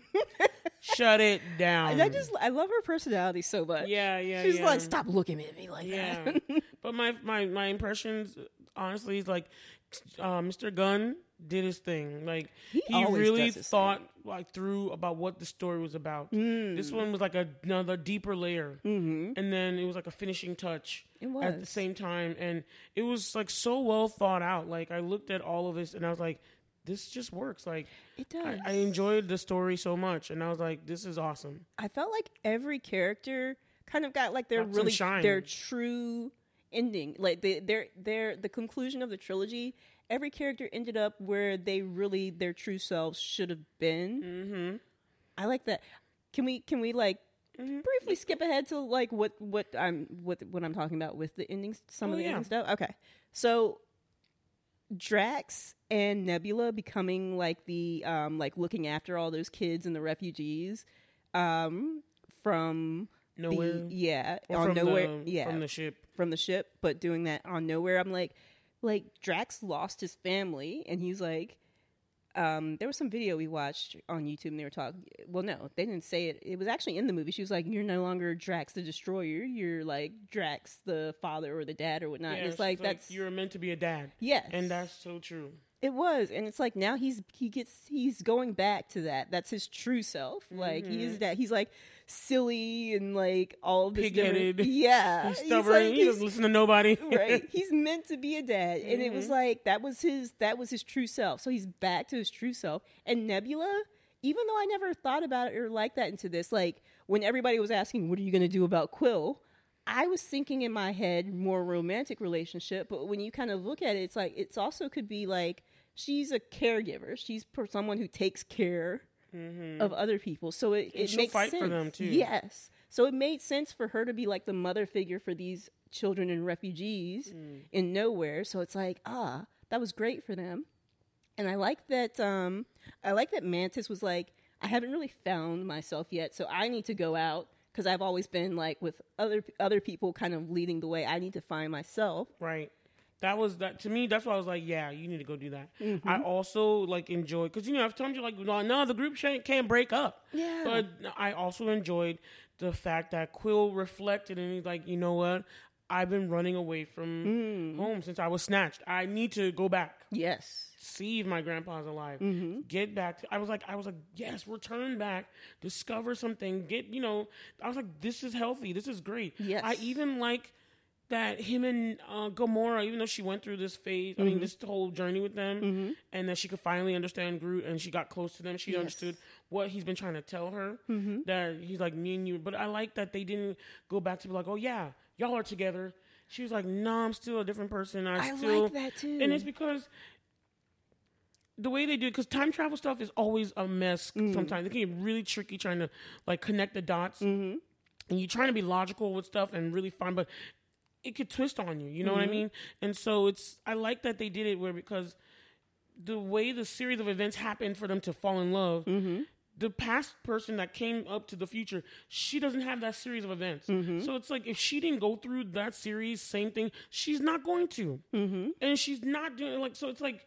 shut it down. And I just, I love her personality so much. yeah, yeah, She's yeah. like, stop looking at me like Yeah. that. but my, my, my impressions, honestly, is like, uh, Mr. Gunn did his thing. Like He he, really thought like through about what the story was about. Mm. This one was like a, another deeper layer, mm-hmm. and then it was like a finishing touch. It at the same time, and it was like so well thought out. Like I looked at all of this, and I was like, "This just works." Like It does. I, I enjoyed the story so much, and I was like, "This is awesome." I felt like every character kind of got like their Got really shine. their true ending, like they, their their the conclusion of the trilogy. Every character ended up where they really their true selves should have been. Mm-hmm. I like that. Can we can we like Mhm. briefly skip ahead to like what what I'm what what I'm talking about with the endings, some Oh, of the yeah. ending stuff? Okay, so Drax and Nebula becoming like the um like looking after all those kids and the refugees um from Knowhere. the yeah Or on from Knowhere the, yeah from the ship. From the ship, but doing that on Knowhere. I'm like, like Drax lost his family, and he's like, um, there was some video we watched on YouTube, and they were talking. Well, no, they didn't say it. It was actually in the movie. She was like, "You're no longer Drax the Destroyer. You're like Drax the father or the dad or whatnot." Yeah, and it's she's like that's you're meant to be a dad, yes, and that's so true. it was, and it's like now he's he gets he's going back to that. That's his true self. Like he is that. He's like silly and like all of this Pig-headed. Yeah, He's He's like- he doesn't listen to nobody. right. He's meant to be a dad. And it was Mm-hmm. like that was his that was his true self. So he's back to his true self. And nebula even though i never thought about it or like that into this like when everybody was asking what are you going to do about quill? I was thinking in my head more romantic relationship. But when you kind of look at it it's like it's also could be like she's a caregiver. She's someone who takes care of other people so it, it makes fight for sense. them, too. yes so it made sense for her to be like the mother figure for these children and refugees Mm. in Knowhere. So it's like, ah, that was great for them. And I like that um I like that Mantis was like, I haven't really found myself yet, so I need to go out because I've always been like with other other people kind of leading the way. I need to find myself. Right. That was that to me. That's why I was like, yeah, you need to go do that. Mm-hmm. I also like enjoyed because you know I've told you like, well, no, the group can't, can't break up. Yeah. But I also enjoyed the fact that Quill reflected and he's like, you know what? I've been running away from Mm. home since I was snatched. I need to go back. Yes. See if my grandpa's alive. Mm-hmm. Get back. To, I was like, I was like, yes, return back, discover something. Get, you know, I was like, this is healthy. This is great. Yes. I even like that him and uh, Gamora, even though she went through this phase, I Mm-hmm. mean, this whole journey with them, and that she could finally understand Groot, and she got close to them. She Yes. understood what he's been trying to tell her. Mm-hmm. That he's like me and you. But I like that they didn't go back to be like, oh yeah, y'all are together. She was like, no, I'm still a different person. I, I still like that too. and it's because the way they do because time travel stuff is always a mess. Mm-hmm. Sometimes it can get really tricky trying to like connect the dots, Mm-hmm. and you're trying to be logical with stuff and really fun, but it could twist on you. You know what I Mm-hmm. mean? And so it's I like that they did it where because the way the series of events happened for them to fall in love. Mm-hmm. The past person that came up to the future, she doesn't have that series of events. Mm-hmm. So it's like if she didn't go through that series, same thing, she's not going to Mm-hmm. and she's not doing like so it's like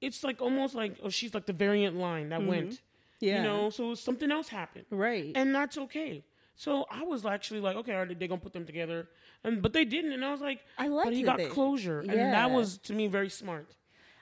it's like almost like oh she's like the variant line that went Mm-hmm. Yeah. you know so something else happened Right. and that's okay so i was actually like okay are they gonna put them together and but they didn't and i was like I liked but he got they- closure and that was to me very smart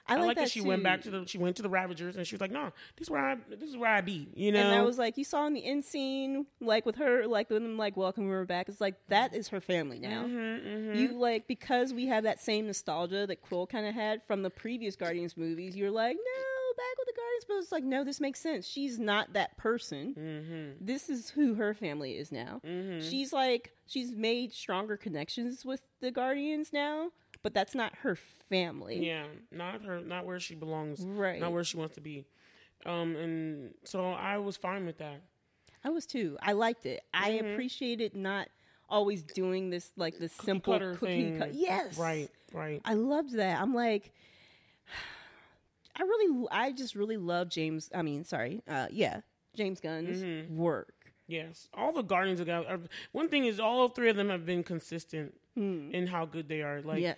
I I like, like that, that she too. went back to the she went to the Ravagers and she was like, "No, this is where I this is where I be." You know, And I was like you saw in the end scene, like with her, like with them, like welcoming her back. It's like that is her family now. Mm-hmm, You like because we have that same nostalgia that Quill kind of had from the previous Guardians movies. You're like, no, back with the Guardians, but it's like, no, this makes sense. She's not that person. Mm-hmm. This is who her family is now. She's like she's made stronger connections with the Guardians now. but that's not her family. Yeah, not her, not where she belongs, Right. Not where she wants to be. Um, and so I was fine with that. I was too. I liked it. I Mm-hmm. appreciated not always doing this like the simple cutter cookie thing. cut. Yes, Right, right. I loved that. I'm like, I really, I just really love James. I mean, sorry, uh, yeah, James Gunn's Mm-hmm. work. Yes, all the Guardians of the Galaxy. One thing is, all three of them have been consistent in how good they are. Like, yes,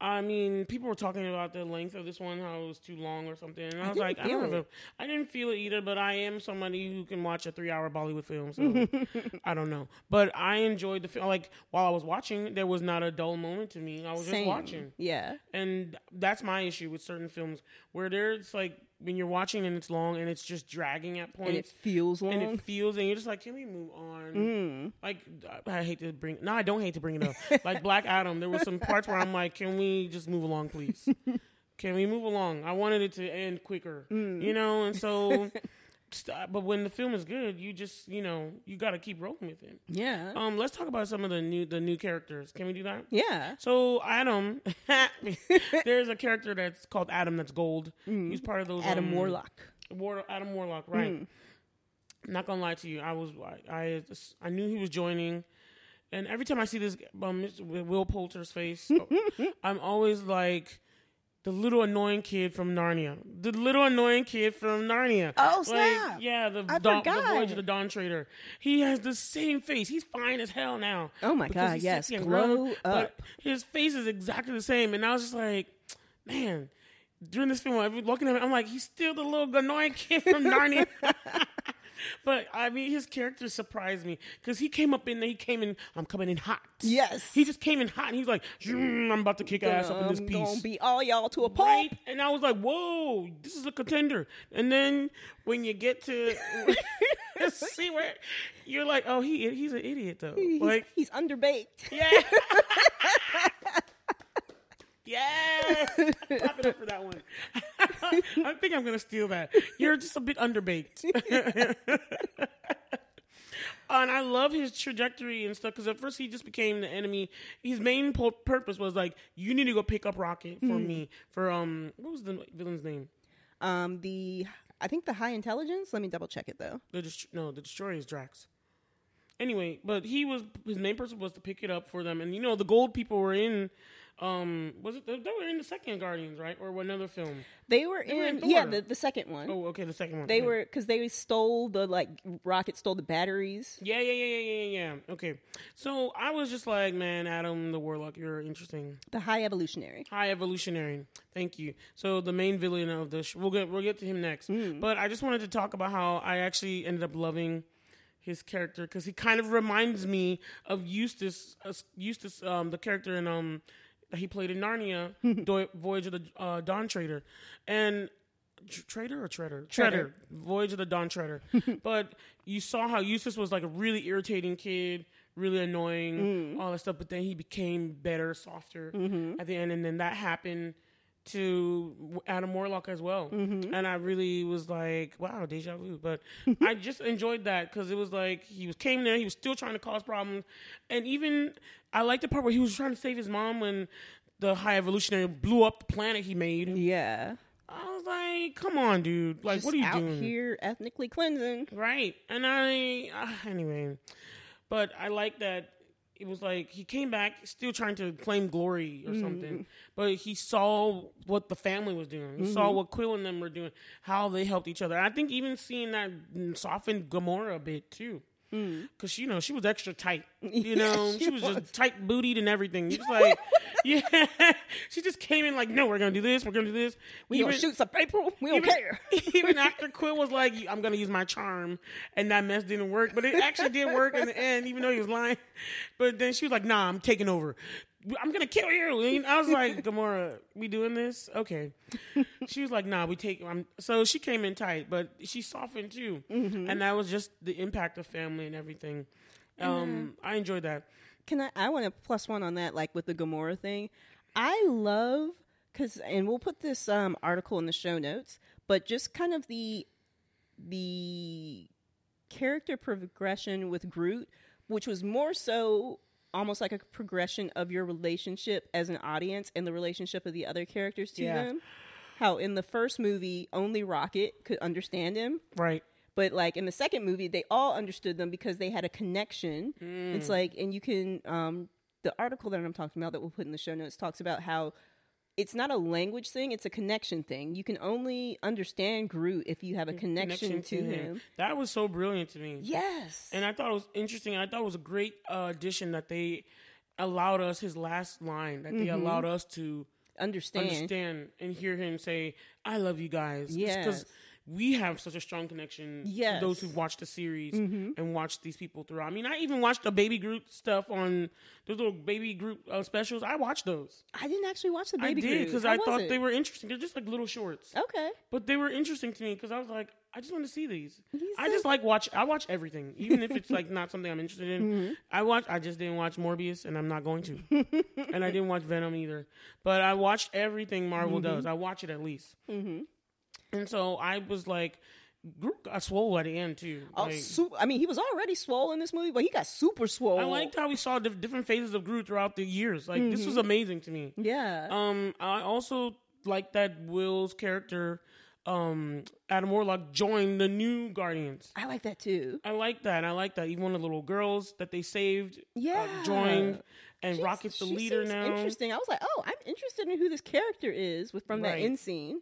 I mean, people were talking about the length of this one, how it was too long or something. And I, was like, I don't a, I didn't feel it either. But I am somebody who can watch a three-hour Bollywood film, so I don't know. But I enjoyed the film. Like while I was watching, there was not a dull moment to me. I was just watching, Yeah, and that's my issue with certain films where there's like when you're watching and it's long and it's just dragging at points and it feels long. and it feels and you're just like, can we move on? Mm. Like I hate to bring no, I don't hate to bring it up. like Black Adam, there were some parts where I'm like, can we just move along, please? can we move along? I wanted it to end quicker, Mm. you know. And so, st- but when the film is good, you just you know you got to keep rolling with it. yeah, Um, let's talk about some of the new the new characters. Can we do that? yeah. So Adam, there's a character that's called Adam that's gold. He's part of those Adam um, Warlock. War, Adam Warlock, right? Not gonna lie to you, I was I, I I knew he was joining, and every time I see this um, Will Poulter's face, I'm always like. The little annoying kid from Narnia. The little annoying kid from Narnia. Oh, Like, snap. yeah, the, I the forgot. Voyage of the Dawn Trader. He has the same face. He's fine as hell now. Oh my God, yes. Glow grown, But up. his face is exactly the same. And I was just like, man, during this film, I'm looking at him, I'm like, he's still the little annoying kid from Narnia. but I mean, his character surprised me because he came up in there, he came in, I'm coming in hot. Yes. He just came in hot and he's like, "Mm, I'm about to kick ass up in this piece. gonna beat all y'all to a pulp. Right? And I was like, whoa, this is a contender. And then when you get to see where you're like, oh, he he's an idiot though. He's, Like, he's underbaked. yeah. yes. Pop it up for that one. I think I'm gonna steal that. You're just a bit underbaked. and I love his trajectory and stuff because at first he just became the enemy. His main po- purpose was like, you need to go pick up Rocket for me for um what was the villain's name? Um, the I think the high intelligence. Let me double check it though. The dest- no, the destroyer is Drax. Anyway, but he was his main person was to pick it up for them, and you know the gold people were in. Um, was it they were in the second Guardians, right, or what another film? They were were in, in yeah the, the second one. Oh, okay, the second one. They were because they stole the like rocket stole the batteries. Yeah, yeah, yeah, yeah, yeah, yeah. Okay, so I was just like, man, Adam the Warlock, you're interesting. The high evolutionary. High evolutionary. Thank you. So the main villain of the sh- we'll get we'll get to him next. But I just wanted to talk about how I actually ended up loving his character because he kind of reminds me of Eustace. Uh, Eustace, um, the character in um that he played in Narnia, Voyage of the uh, Dawn Trader, and. Trader or Treader? Treader. Voyage of the Dawn Treader. but you saw how Eustace was like a really irritating kid, really annoying, mm. all that stuff. But then he became better, softer mm-hmm. at the end, and then that happened to Adam Warlock as well. Mm-hmm. And I really was like, wow, deja vu. But I just enjoyed that because it was like he was came there, he was still trying to cause problems, and even I like the part where he was trying to save his mom when the High Evolutionary blew up the planet he made. Yeah. I was like, come on, dude. Like, Just what are you out doing? here ethnically cleansing? Right. And I, uh, anyway, but I like that it was like he came back still trying to claim glory or something, but he saw what the family was doing. He saw what Quill and them were doing, how they helped each other. I think even seeing that softened Gamora a bit too. Mm. Cause you know she was extra tight, you know she she was, was. just tight bootied and everything. She was like, yeah, she just came in like, no, we're gonna do this, we're gonna do this. We gonna shoot some people. We don't even, care. even after Quill was like, "I'm gonna use my charm," and that mess didn't work, but it actually did work in the end, even though he was lying. But then she was like, "Nah, I'm taking over. I'm gonna kill you." And I was like, "Gamora, we doing this? Okay." She was like, "Nah, we take." I'm, so she came in tight, but she softened too, and that was just the impact of family and everything. Um, I enjoyed that. Can I? I want to plus one on that, like with the Gamora thing. I love because, and we'll put this um, article in the show notes. But just kind of the the character progression with Groot, which was more so almost like a progression of your relationship as an audience and the relationship of the other characters to Yeah. them. How in the first movie only Rocket could understand him, Right. but like in the second movie they all understood them because they had a connection. Mm. It's like and you can um the article that I'm talking about that we'll put in the show notes talks about how it's not a language thing, it's a connection thing. You can only understand Groot if you have a connection, to him. That was so brilliant to me. Yes. And I thought it was interesting. I thought it was a great uh, addition that they allowed us his last line, that they Mm-hmm. allowed us to understand. understand and hear him say, I love you guys. Yes. Because we have such a strong connection Yes. to those who've watched the series Mm-hmm. and watched these people throughout. I mean, I even watched the Baby Groot stuff on those little Baby Groot uh, specials. I watched those. I didn't actually watch the I baby did because I thought it? they were interesting. They're just like little shorts. Okay. But they were interesting to me because I was like, I just want to see these. He's I just like watch. I watch everything, even if it's like not something I'm interested in. Mm-hmm. I watch. I just didn't watch Morbius, and I'm not going to. and I didn't watch Venom either. But I watched everything Marvel Mm-hmm. does. I watch it at least. Mm-hmm. And so I was like, Groot got swole at the end too. Oh, Like, su- I mean, he was already swole in this movie, but he got super swole. I liked how we saw diff- different phases of Groot throughout the years. Like this was Mm-hmm. amazing to me. Yeah. Um, I also like that Will's character, um, Adam Warlock, joined the new Guardians. I like that too. I like that. I like that. Even one of the little girls that they saved, Yeah. uh, joined, and She's- Rocket's the leader now. Interesting. I was like, oh, I'm interested in who this character is with from that Right. end scene.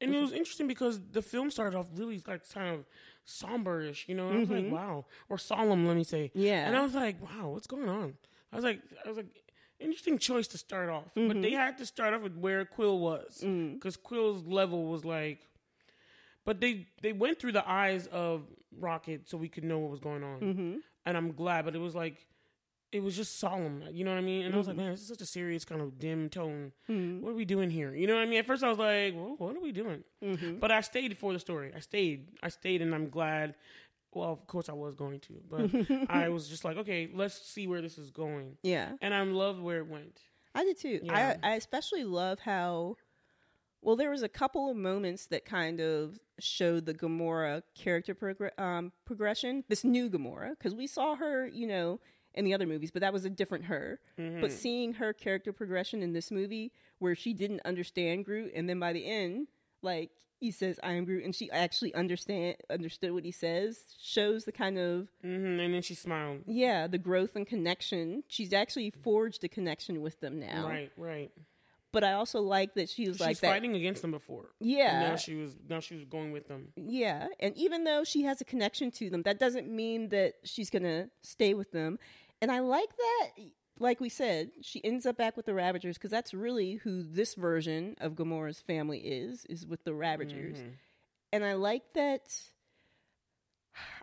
And it was interesting because the film started off really like kind of somber-ish, you know. And I was like, wow, or solemn, let me say. Mm-hmm. Yeah. And I was like, wow, what's going on? I was like, I was like, interesting choice to start off, but Mm-hmm. they had to start off with where Quill was Mm. because Quill's level was like. But they they went through the eyes of Rocket so we could know what was going on, Mm-hmm. and I'm glad. But it was like. It was just solemn, you know what I mean? And I was like, Mm-hmm. man, this is such a serious kind of dim tone. Mm. What are we doing here? You know what I mean? At first, I was like, well, what are we doing? Mm-hmm. But I stayed for the story. I stayed. I stayed, and I'm glad. Well, of course, I was going to, but I was just like, okay, let's see where this is going. Yeah. And I loved where it went. I did too. Yeah. I I especially love how well there was a couple of moments that kind of showed the Gamora character progr- um, progression. This new Gamora, because we saw her, you know, in the other movies, but that was a different her. Mm-hmm. But seeing her character progression in this movie, where she didn't understand Groot, and then by the end, like he says, "I am Groot," and she actually understand understood what he says, shows the kind of hmm And then she smiled. yeah the growth and connection. She's actually forged a connection with them now. Right, right. But I also like that she was She's like that. fighting against them before. And Yeah, now she was now she was going with them. yeah. And even though she has a connection to them, that doesn't mean that she's gonna stay with them. And I like that. Like we said, she ends up back with the Ravagers because that's really who this version of Gamora's family is. Is with the Ravagers. Mm-hmm. And I like that.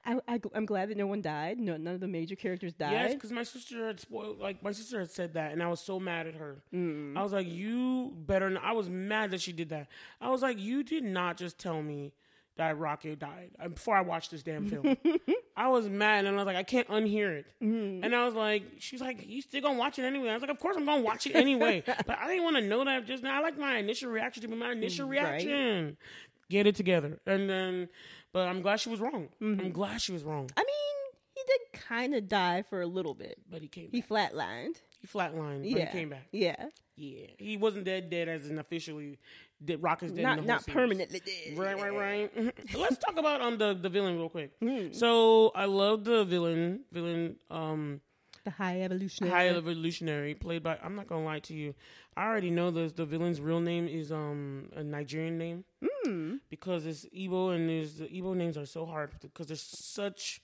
I, I, am glad that no one died. No, none of the major characters died. Yes, because my sister had spoiled. Like my sister had said that, and I was so mad at her. Mm. I was like, "You better." Not. I was mad that she did that. I was like, "You did not just tell me that Rocket died uh, before I watched this damn film." I was mad, and I was like, "I can't unhear it." Mm. And I was like, "She was like, you still gonna watch it anyway?" I was like, "Of course I'm gonna watch it anyway." but I didn't want to know that just now. I like my initial reaction to be my initial Right. reaction. Get it together, and then. But I'm glad she was wrong. Mm-hmm. I'm glad she was wrong. I mean, he did kind of die for a little bit. But he came. Back. He back. flatlined. He flatlined. But Yeah, he came back. Yeah, Yeah, he wasn't dead dead as in officially dead. Rocket's dead. not not series. permanently dead. Right, right, right. Let's talk about um the the villain real quick. Hmm. So I love the villain, villain um The high evolutionary. high evolutionary played by. I'm not gonna lie to you. I already know the the villain's real name is um a Nigerian name Hmm. because it's Igbo and there's the Igbo names are so hard because they're such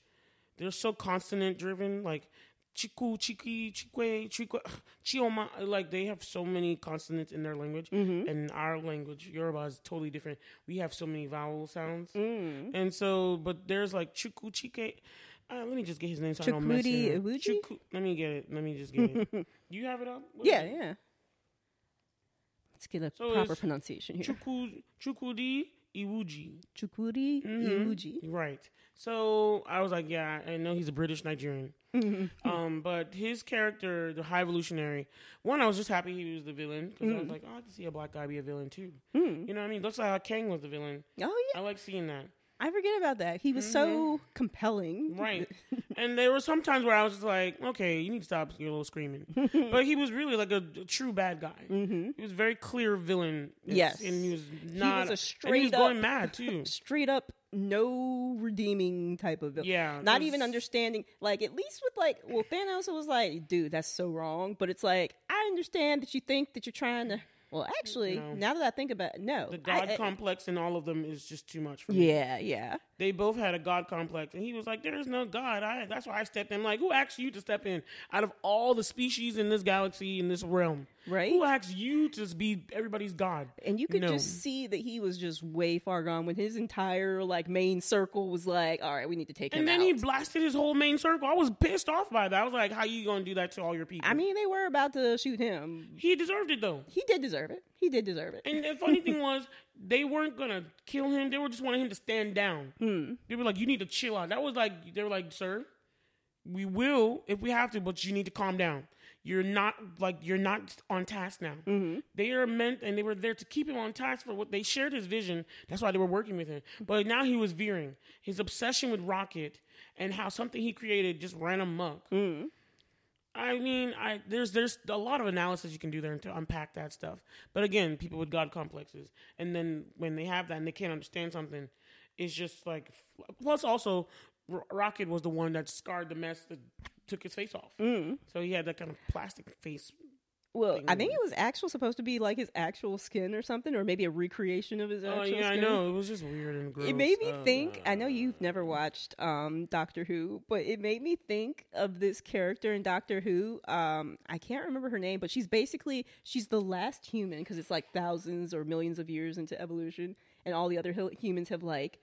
they're so consonant driven like. Chiku, Chiki, Chikwe, Chikwe, Chioma, like they have so many consonants in their language, Mm-hmm. and our language, Yoruba, is totally different. We have so many vowel sounds, Mm. and so, but there's like Chiku, Chike. Uh, let me just get his name so I don't mess Chukwudi it up. Iwuji? Chuku, let me get it. Let me just get it. you have it up? What Yeah, it? yeah. Let's get a So proper pronunciation here. Chukudi Iwuji. Chukuri Mhm. Iwuji. Right. So I was like, yeah, I know he's a British Nigerian. Mm-hmm. um, but his character, the High Evolutionary, one, I was just happy he was the villain because I was Mm. like, oh, I can see a black guy be a villain too. Hmm. You know what I mean? Looks like how Kang was the villain. Oh yeah, I like seeing that. I forget about that. He was so compelling. Right. and there were some times where I was just like, okay, you need to stop your little screaming. but he was really like a, a true bad guy. Mm-hmm. He was very clear villain. Yes. And he was not. a and he straight was going mad too. Straight up, no redeeming type of villain. Yeah, Not even understanding. Like at least with like, well, Thanos was like, dude, that's so wrong. But it's like, I understand that you think that you're trying to. Well, actually, No. now that I think about it, no. The I- God I- complex in all of them is just too much for me. yeah, yeah. They both had a God complex, and he was like, "There is no God." I, that's why I stepped in. I'm like, who asked you to step in? Out of all the species in this galaxy, in this realm, Right. Who asked you to be everybody's God? And you could No. just see that he was just way far gone when his entire like main circle was like, all right, we need to take him And then out. he blasted his whole main circle. I was pissed off by that. I was like, "How you gonna do that to all your people?" I mean, they were about to shoot him. he deserved it though. He did deserve it. He did deserve it. And the funny thing was, they weren't gonna kill him. They were just wanting him to stand down. Hmm. They were like, "You need to chill out." That was like, they were like, "Sir, we will if we have to, but you need to calm down. You're not like you're not on task now. Mm-hmm. They are meant, and they were there to keep him on task for what they shared his vision. That's why they were working with him. But now he was veering. His obsession with Rocket and how something he created just ran amok. Mm-hmm. I mean, I there's there's a lot of analysis you can do there to unpack that stuff. But again, people with God complexes, and then when they have that and they can't understand something, it's just like. Plus, also, Rocket was the one that scarred the mess that took his face off. Mm. So he had that kind of plastic face. Well, I think it was actual supposed to be like his actual skin or something, or maybe a recreation of his Oh actual yeah, I skin. know. It was just weird and gross. It made me Uh, think. I know you've never watched um, Doctor Who, but it made me think of this character in Doctor Who. Um, I can't remember her name, but she's basically she's the last human because it's like thousands or millions of years into evolution, and all the other humans have like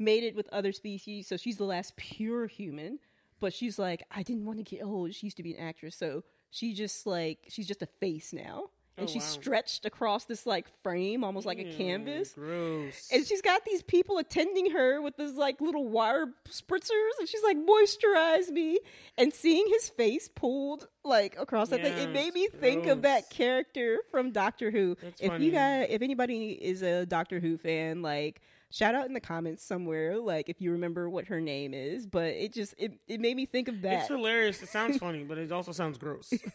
made it with other species. So she's the last pure human. But she's like, I didn't want to get old. She used to be an actress, so she just like she's just a face now, and Oh, she's wow. stretched across this like frame, almost like a canvas. Gross. And she's got these people attending her with this like little wire spritzers, and she's like, "Moisturize me." And seeing his face pulled like across that thing, it made me it's think of that character from Doctor Who. That's if funny. you guys, if anybody is a Doctor Who fan, like shout out in the comments somewhere, like if you remember what her name is. But it just it it made me think of that. it's hilarious. It sounds funny, but it also sounds gross.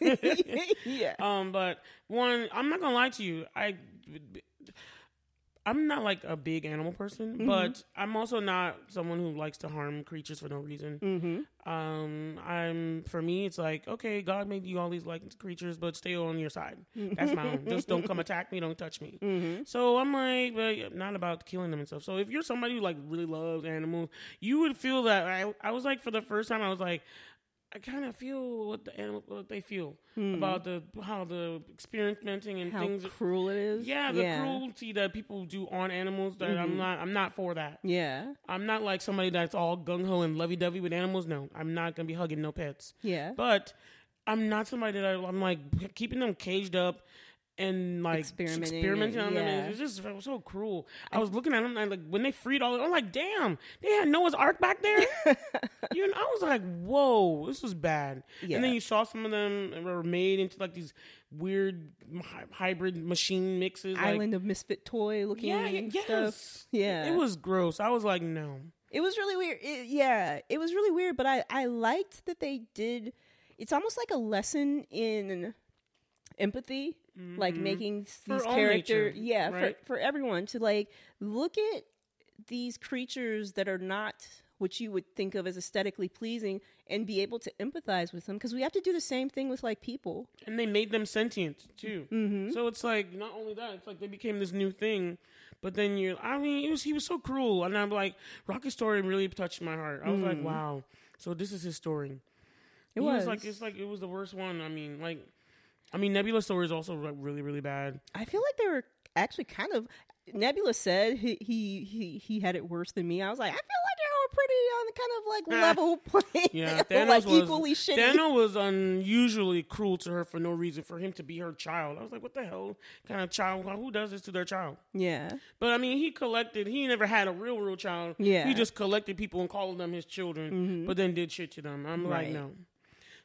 yeah. Um, but one, I'm not gonna lie to you. I, I'm not like a big animal person, Mm-hmm. but I'm also not someone who likes to harm creatures for no reason. Mm-hmm. Um, I'm for me, it's like okay, God made you all these like creatures, but stay on your side. That's my own. Just don't come attack me. Don't touch me. Mm-hmm. So I'm like, but not about killing them and stuff. So if you're somebody who like really loves animals, you would feel that. I, I was like, for the first time, I was like, I kind of feel what the animal, what they feel about the how the experimenting and Hmm. How things. cruel it is. Yeah, the cruelty that people do on animals. That Mm-hmm. I'm not. I'm not for that. Yeah. I'm not like somebody that's all gung ho and lovey dovey with animals. No, I'm not gonna be hugging no pets. Yeah. But I'm not somebody that I, I'm like keeping them caged up and like Experimenting experimenting and- on them. yeah. It's just it was so cruel. I was looking at them and like when they freed all, I'm like, damn, they had Noah's Ark back there. you know, I was like, whoa, this was bad. Yeah. And then you saw some of them were made into like these weird hy- hybrid machine mixes. like- Island of Misfit Toy looking yeah, yeah, yes. stuff. Yeah. It was gross. I was like, no. It was really weird. It, yeah, it was really weird, but I I liked that they did. It's almost like a lesson in empathy, like making Mm-hmm. These characters, yeah, right? for for everyone to like look at these creatures that are not what you would think of as aesthetically pleasing and be able to empathize with them because we have to do the same thing with like people. and they made them sentient too. Mm-hmm. So it's like not only that, it's like they became this new thing. But then you're I mean, it was he was so cruel, and I'm like, Rocket Story really touched my heart. I was like, wow. So this is his story. Mm. It He was. like it's like it was the worst one. I mean, like, I mean, Nebula story is also like, really really bad. I feel like they were actually kind of. Nebula said he he he, he had it worse than me. I was like, I feel like pretty on kind of like level playing, Yeah, Thanos like was equally shitty. Thanos was unusually cruel to her for no reason. For him to be her child, I was like, what the hell kind of child? Who does this to their child? yeah, But I mean, he collected. He never had a real, real child. Yeah. Mm-hmm. he just collected people and called them his children, but then did shit to them. I'm like, no.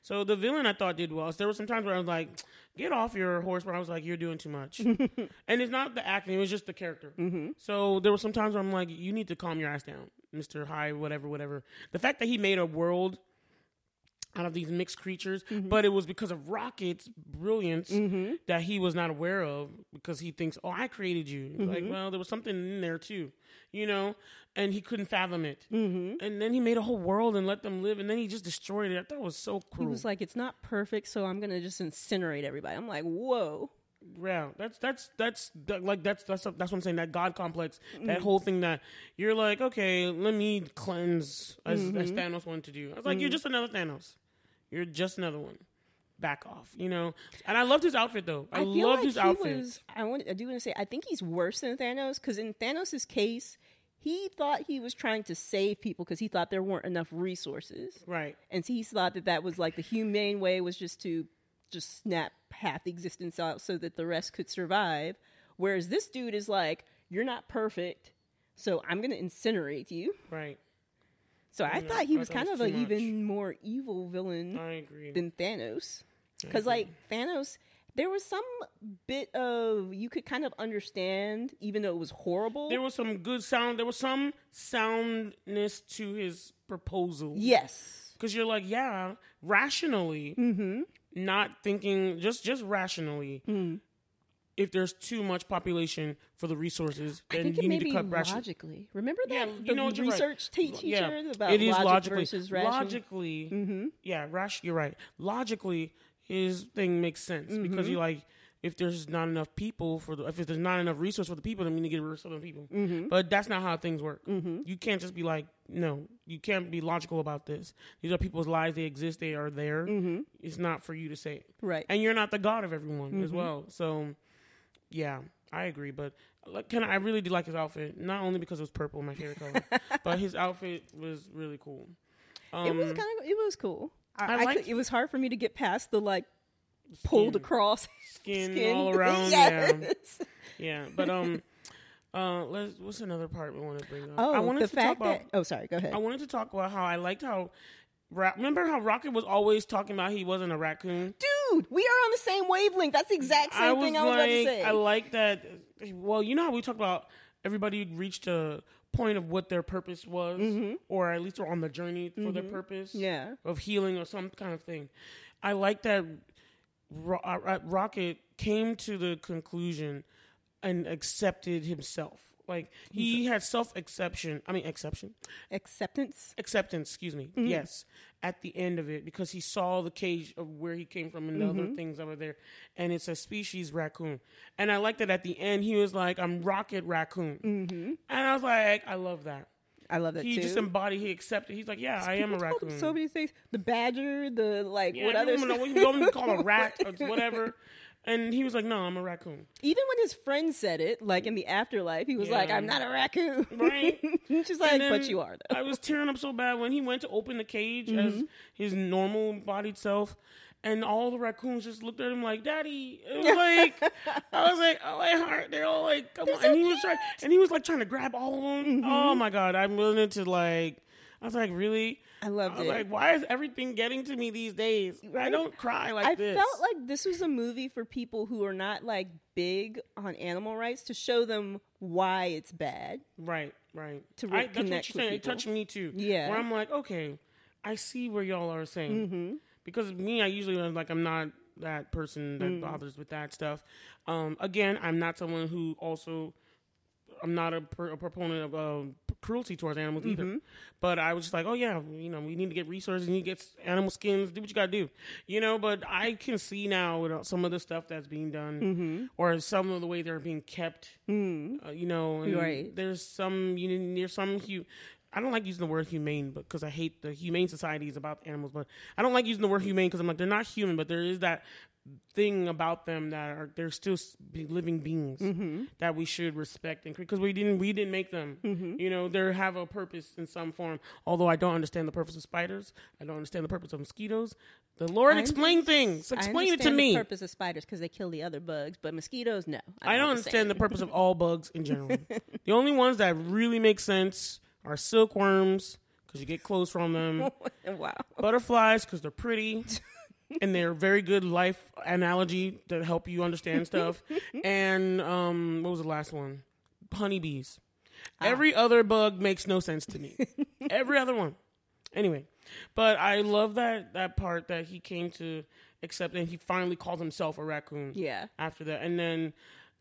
So the villain I thought did well. So there were some times where I was like, "Get off your horse," where I was like, "You're doing too much." and it's not the acting; it was just the character. Mm-hmm. So there were some times where I'm like, "You need to calm your ass down, Mister High, whatever, whatever." The fact that he made a world out of these mixed creatures, mm-hmm. but it was because of Rocket's brilliance mm-hmm. that he was not aware of because he thinks, "Oh, I created you." It's Like, mm-hmm. well, there was something in there too, you know, and he couldn't fathom it. Mm-hmm. And then he made a whole world and let them live, and then he just destroyed it. I thought it was so cool. He was like, "It's not perfect, so I'm gonna just incinerate everybody." I'm like, "Whoa." Yeah, that's that's that's that, like that's that's that's what I'm saying. That God complex, that whole thing that you're like, okay, let me cleanse as, as Thanos wanted to do. I was like, you're mm. just another Thanos. You're just another one. Back off, you know. And I loved his outfit though. I, feel loved like his outfit. Was, I want. I do want to say. I think he's worse than Thanos because in Thanos' case, he thought he was trying to save people because he thought there weren't enough resources, Right. and so he thought that that was like the humane way was just to just snap half existence out so that the rest could survive. Whereas this dude is like, "You're not perfect, so I'm going to incinerate you." Right. So I thought he I was kind it of was an even more evil villain than Thanos. Because like Thanos, there was some bit of you could kind of understand, even though it was horrible. there was some good sound. There was some soundness to his proposal. yes, because you're like, yeah, rationally, Mm-hmm. not thinking just just rationally. Mm. If there's too much population for the resources, I then think you it may need to be cut ration. logically. Remember that Yeah, the you know what, right. research te- teacher Yeah, about it is logic logically versus rational. logically. Mm-hmm. Yeah, rash. You're right. Logically, his thing makes sense Mm-hmm. because you like. If there's not enough people for the, if there's not enough resource for the people, then we need to get rid of some of the people. Mm-hmm. But that's not how things work. You can't just be like, no, you can't be logical about this. These are people's lives. They exist. They are there. Mm-hmm. It's not for you to say. Right. And you're not the god of everyone Mm-hmm. as well. So, yeah, I agree. But like, can I really did like his outfit? Not only because it was purple, my favorite color, but his outfit was really cool. Um, it was kind of it was cool. I, I I could, it was hard for me to get past the like pulled across skin, skin all around. Yeah, yeah. But um, uh, let's. What's another part we want to bring up? Oh, I wanted the to fact talk about. that oh, sorry, go ahead. I wanted to talk about how I liked how. Ra- Remember how Rocket was always talking about he wasn't a raccoon? Dude, we are on the same wavelength. That's the exact same thing I was about to say. I like that. Well, you know how we talk about everybody reached a point of what their purpose was, or at least are on the journey for their purpose, Mm-hmm. Yeah. of healing or some kind of thing. I like that. Ro- uh, Rocket came to the conclusion and accepted himself. Like he had self exception. I mean, exception Acceptance. acceptance, excuse me. Mm-hmm. Yes, at the end of it because he saw the cage of where he came from and the Mm-hmm. other things over there, and it's a species raccoon. And I liked that at the end he was like, "I'm Rocket Raccoon," mm-hmm. and I was like, "I love that." I love that He too. just embodied. He accepted. He's like, "Yeah, I am a People told him raccoon." So many things. The badger, the like, yeah, what other? know what you want to call a rat or whatever. And he was like, "No, I'm a raccoon." Even when his friend said it, like in the afterlife, he was like, "I'm not a raccoon." Right. She's like, "But you are." Though. I was tearing up so bad when he went to open the cage Mm-hmm. as his normal bodied self, and all the raccoons just looked at him like, "Daddy." It was like, I was like, "Oh my heart!" They're all like, "Come on!" and he was trying, and he was like trying to grab all of them. Mm-hmm. Oh my god! I'm willing to like. I was like, really? I I loved was it. like, why is everything getting to me these days? I don't cry like I this. I felt like this was a movie for people who are not like big on animal rights to show them why it's bad. Right, right. to I, that's what you're saying. It touched me too. Yeah. Where I'm like, okay, I see where y'all are saying. Mm-hmm. Because me, I usually like I'm not that person that Mm. bothers with that stuff. Um, again, I'm not someone who also. I'm not a, per, a proponent of um, cruelty towards animals Mm-hmm. either, but I was just like, oh yeah, you know, we need to get resources, and you need to get animal skins, do what you gotta do, you know. But I can see now with uh, some of the stuff that's being done, Mm-hmm. or some of the way they're being kept, uh, you know, and Right. There's some, you know, there's some. Hu- I don't like using the word humane, but because I hate the humane society is about animals. But I don't like using the word humane because I'm like they're not human, but there is that thing about them that are they're still living beings Mm-hmm. that we should respect and because we didn't we didn't make them. Mm-hmm. You know, they have a purpose in some form. Although I don't understand the purpose of spiders, I don't understand the purpose of mosquitoes. The Lord I explain things. Explain it to me. The purpose of spiders because they kill the other bugs, but mosquitoes, no. I don't understand the purpose of all bugs in general. the only ones that really make sense are silkworms because you get clothes from them. wow. Butterflies because they're pretty. And they're very good life analogy to help you understand stuff. and um, what was the last one? Honeybees. Every other bug makes no sense to me. Every other one. Anyway, but I love that that part that he came to accept and he finally called himself a raccoon. Yeah. After that, and then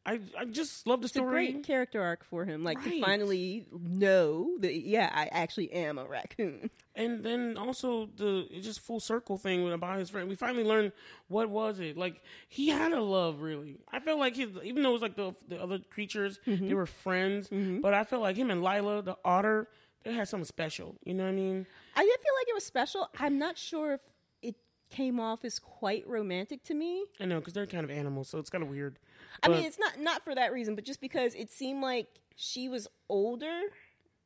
I I just love the story. It's a great character arc for him, like Right. to finally know that yeah, I actually am a raccoon. and then also the it's just full circle thing about his friend. We finally learned what was it like. He had a love, really. I felt like his, even though it was like the the other creatures, Mm-hmm. they were friends. But I felt like him and Lylla, the otter, they had something special. You know what I mean? I did feel like it was special. I'm not sure if it came off as quite romantic to me. I know because they're kind of animals, so it's kind of weird. I mean, it's not not for that reason, but just because it seemed like she was older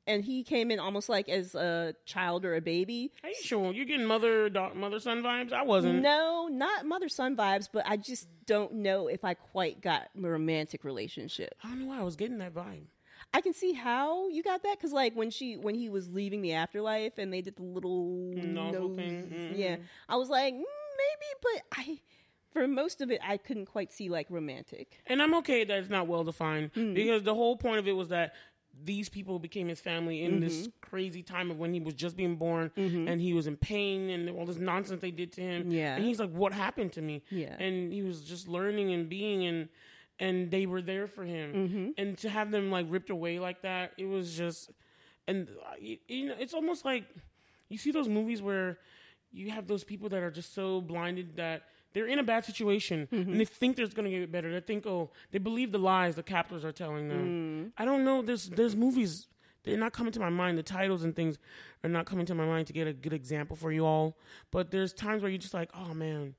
and he came in almost like as a child or a baby. Are you sure you're getting mother dog, mother son vibes? I wasn't. No, not mother son vibes, but I just don't know if I quite got a romantic relationship. I don't know why I was getting that vibe. I can see how you got that because, like, when she when he was leaving the afterlife and they did the little Nozzle thing, mhm. yeah, I was like, mm, maybe, but I, for most of it, I couldn't quite see like romantic. And I'm okay that it's not well defined Hmm. because the whole point of it was that these people became his family in this Mm-hmm. crazy time of when he was just being born and he was in pain and all this nonsense they did to him. Yeah. And he's like, What happened to me? Yeah. And he was just learning and being and and they were there for him. Mm-hmm. And to have them like ripped away like that, it was just and you know, it's almost like you see those movies where you have those people that are just so blinded that they're in a bad situation and mm-hmm. they think there's going to get better. They think, oh, they believe the lies the captors are telling them. Mm. I don't know. There's there's movies. They're not coming to my mind. The titles and things are not coming to my mind to get a good example for you all. But there's times where you're just like, oh man,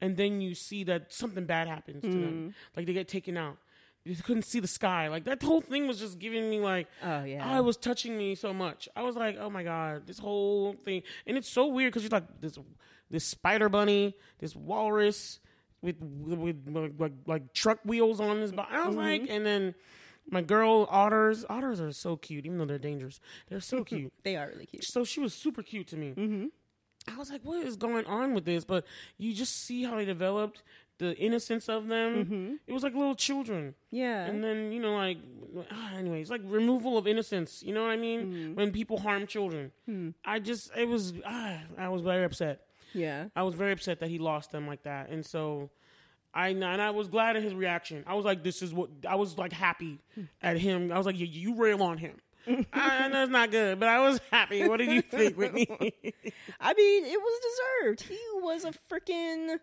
and then you see that something bad happens to them, mm. like they get taken out. You couldn't see the sky. Like that whole thing was just giving me like, Oh, yeah. oh, it was touching me so much. I was like, oh my god, this whole thing, and it's so weird because you're like this this spider bunny, this walrus with with, with like, like truck wheels on his body. I was like, and then my girl otters. Otters are so cute, even though they're dangerous. They're so cute. They are really cute. So she was super cute to me. Mm-hmm. I was like, what is going on with this? But you just see how they developed the innocence of them. It was like little children. Yeah. And then, you know, like, ah, anyways, like removal of innocence. You know what I mean? When people harm children. I just, it was, ah, I was very upset. yeah. I was very upset that he lost them like that. And so. I and I was glad at his reaction. I was like, "This is what." I was like happy at him. I was like, "You, you rail on him." I know it's not good, but I was happy. What did you think, Whitney? I mean, it was deserved. He was a freaking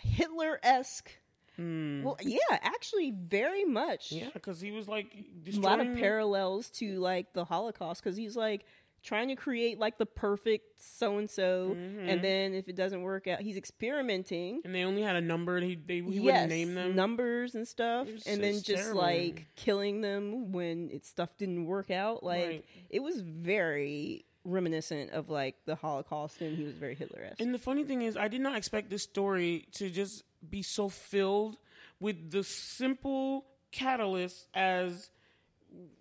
Hitler esque. Hmm. Well, yeah, actually, very much. yeah, because he was like a lot of parallels to like the Holocaust because he's like trying to create like the perfect so and so, and then if it doesn't work out, he's experimenting. and they only had a number. And he they he yes, wouldn't name them. numbers and stuff, and then just just terrible. like killing them when it stuff didn't work out. Like Right. it was very reminiscent of like the Holocaust, and he was very Hitler esque. And the funny thing is, I did not expect this story to just be so filled with the simple catalyst as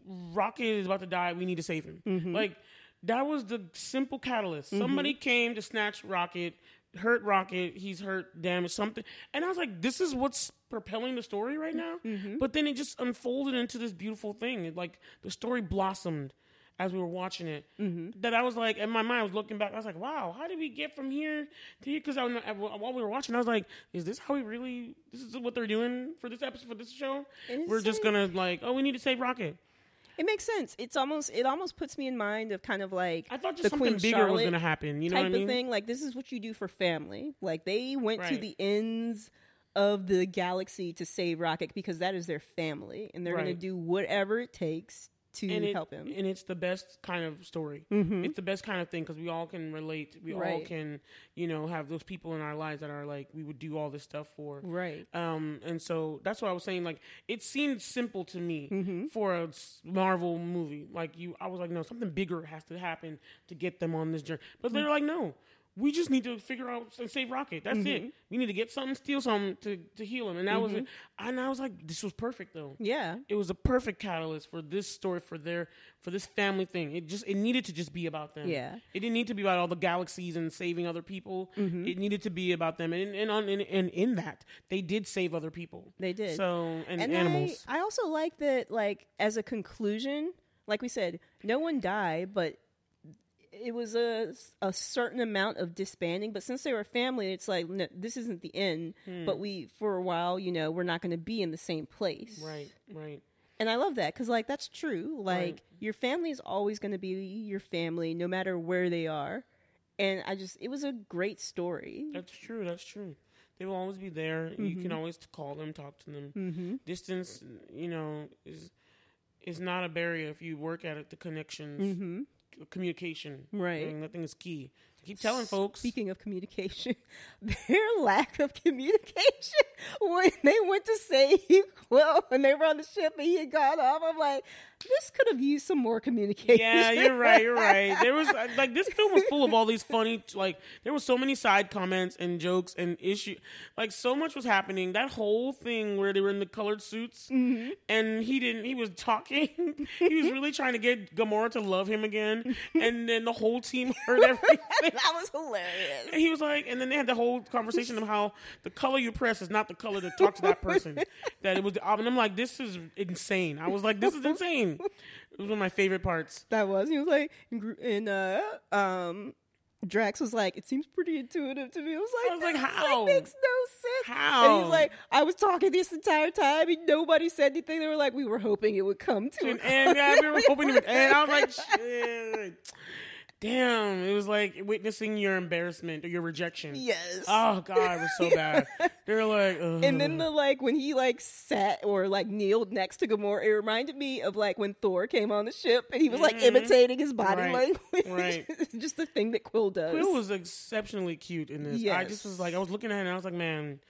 Rocket is about to die. We need to save him. Mm-hmm. Like that was the simple catalyst. Somebody came to snatch Rocket, hurt Rocket. He's hurt, damaged something, and I was like, "This is what's propelling the story right now." Mm-hmm. But then it just unfolded into this beautiful thing. It, like the story blossomed as we were watching it. Mm-hmm. That I was like, in my mind, I was looking back. I was like, "Wow, how did we get from here to here?" Because while we were watching, I was like, "Is this how we really? This is what they're doing for this episode for this show? We're just gonna like, oh, we need to save Rocket." It makes sense. It's almost it almost puts me in mind of kind of like I thought just the something Queen bigger Charlotte was gonna happen. You know type what I mean? of thing. Like this is what you do for family. Like they went to the ends of the galaxy to save Rocket because that is their family, and they're going to do whatever it takes to and it, help him. And it's the best kind of story. It's the best kind of thing because we all can relate. We all can, you know, have those people in our lives that are like we would do all this stuff for. right. Um, and so that's what I was saying. Like, it seemed simple to me Mm-hmm. for a Marvel movie. Like you, I was like, no, something bigger has to happen to get them on this journey. But they're like, no, we just need to figure out and save Rocket. That's Mm-hmm. it. We need to get something, steal something to, to heal him. And that was it. And I was like, this was perfect though. Yeah. It was a perfect catalyst for this story, for their for this family thing. It just it needed to just be about them. Yeah. It didn't need to be about all the galaxies and saving other people. Mm-hmm. It needed to be about them. And and on and, and in that, they did save other people. They did. So and, and animals. I, I also like that, like as a conclusion, like we said, no one died, but it was a a certain amount of disbanding. But since they were family, it's like no, this isn't the end. Hmm. But we, for a while, you know, we're not going to be in the same place. right, right. And I love that because, like, that's true. Like, Right. your family is always going to be your family, no matter where they are. And I just, it was a great story. That's true. That's true. They will always be there. You can always call them, talk to them. Mm-hmm. Distance, you know, is is not a barrier if you work at it. The connections, Mm-hmm. Communication, Right. I mean, that thing is key. Keep telling folks. Speaking of communication, their lack of communication when they went to save Quill and they were on the ship and he had gone off, I'm like, this could have used some more communication. Yeah, you're right. You're right. There was like this film was full of all these funny like there were so many side comments and jokes and issue like so much was happening. That whole thing where they were in the colored suits Mm-hmm. and he didn't. He was talking. he was really trying to get Gamora to love him again, and then the whole team heard everything. that was hilarious. And he was like, and then they had the whole conversation of how the color you press is not the color that talks to that person. that it was, the, and I'm like, this is insane. I was like, this is insane. It was one of my favorite parts. That was. He was like, and uh, um, Drax was like, it seems pretty intuitive to me. I was like, I was like, "This, how? makes no sense. How? And he's like, I was talking this entire time and nobody said anything. They were like, we were hoping it would come to And, an and yeah, we were hoping it would end. I was like, shit. Damn, it was like witnessing your embarrassment or your rejection. Yes. Oh god, it was so bad. They were like, Ugh. And then the like when he like sat or like kneeled next to Gamora, it reminded me of like when Thor came on the ship and he was like Mhm. imitating his body Right, language. right. Just the thing that Quill does. Quill was exceptionally cute in this. I just was like, I was looking at it and I was like, man,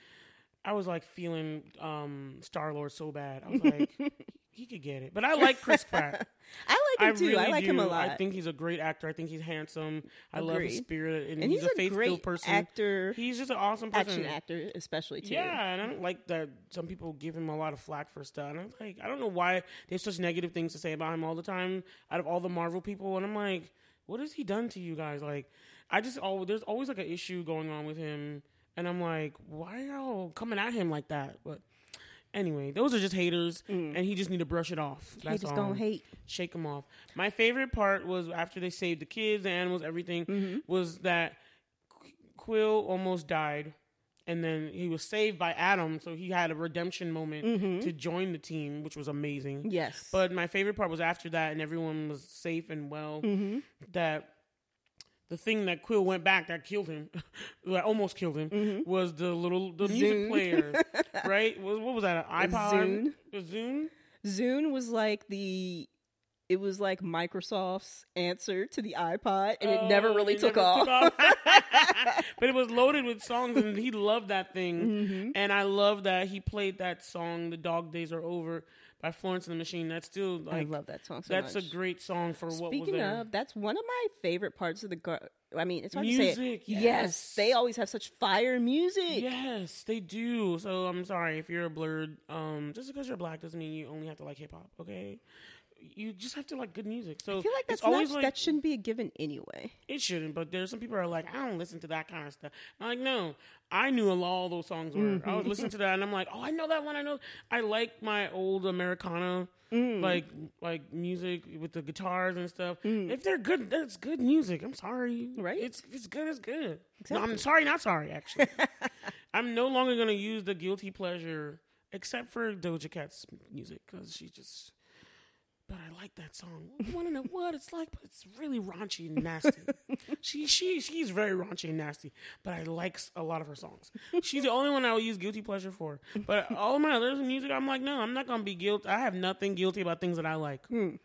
I was like feeling um, Star Lord so bad. I was like, he could get it. But I like Chris Pratt. I like him I too. really I like do. him a lot. I think he's a great actor. I think he's handsome. I love his spirit, and, and he's, he's, a faith-filled great person. actor, He's just an awesome person. action actor, especially too. Yeah, and I don't like that some people give him a lot of flack for stuff. And I'm like, I don't know why they have such negative things to say about him all the time out of all the Marvel people. And I'm like, what has he done to you guys? Like, I just oh, there's always like an issue going on with him, and I'm like, why are y'all coming at him like that? But anyway, those are just haters, and he just need to brush it off. That's Haters all. gonna hate. Shake them off. My favorite part was after they saved the kids, the animals, everything, Mm-hmm. was that Quill almost died. And then he was saved by Adam, so he had a redemption moment Mm-hmm. to join the team, which was amazing. Yes, But my favorite part was after that, and everyone was safe and well. Mm-hmm. That the thing that Quill went back that killed him, that almost killed him, was the little the music Mm-hmm. Player, right? What, what was that? An iPod? Zune. Zune? Zune was like the. It was like Microsoft's answer to the iPod, and it never Oh, really it took never off. but it was loaded with songs, and he loved that thing. Mm-hmm. And I love that he played that song, "The Dog Days Are Over" by Florence and the Machine. That's still I love that song so that's much. a great song for what Speaking of, that's one of my favorite parts of the. Gar- I mean, it's hard to say. it. Yes. yes. they always have such fire music. Yes, they do. So I'm sorry if you're a blerd. Um, just because you're black doesn't mean you only have to like hip hop. Okay, you just have to like good music. So I feel like that's always not, like that shouldn't be a given anyway. It shouldn't, but there's some people are like, I don't listen to that kind of stuff. I'm like, no, I knew a lot all those songs were. I was listening to that, and I'm like, oh, I know that one. I know. I like my old Americana, mm. like like music with the guitars and stuff. Mm. If they're good, that's good music. I'm sorry, Right. It's it's good. It's good. No, I'm sorry, not sorry. Actually, I'm no longer gonna use the guilty pleasure except for Doja Cat's music because she just. But I like that song. Want to know what it's like? But it's really raunchy and nasty. she she she's very raunchy and nasty. But I like a lot of her songs. She's the only one I will use guilty pleasure for. But all of my other music, I'm like, no, I'm not gonna be guilty. I have nothing guilty about things that I like. Hmm.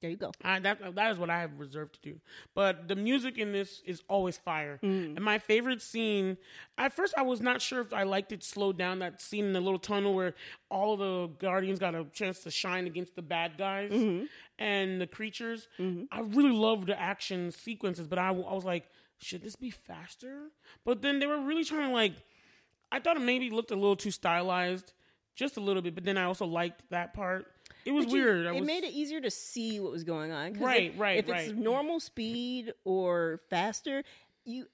There you go. I, that that is what I have reserved to do. But the music in this is always fire. Mm. And my favorite scene, at first I was not sure if I liked it slowed down. That scene in the little tunnel where all the guardians got a chance to shine against the bad guys mm-hmm. and the creatures. Mm-hmm. I really loved the action sequences, but I, I was like. should this be faster? But then they were really trying to like. I thought it maybe looked a little too stylized, just a little bit. But then I also liked that part. It was But weird. I it was, made it easier to see what was going on. Right, if, right, If it's normal speed or faster, you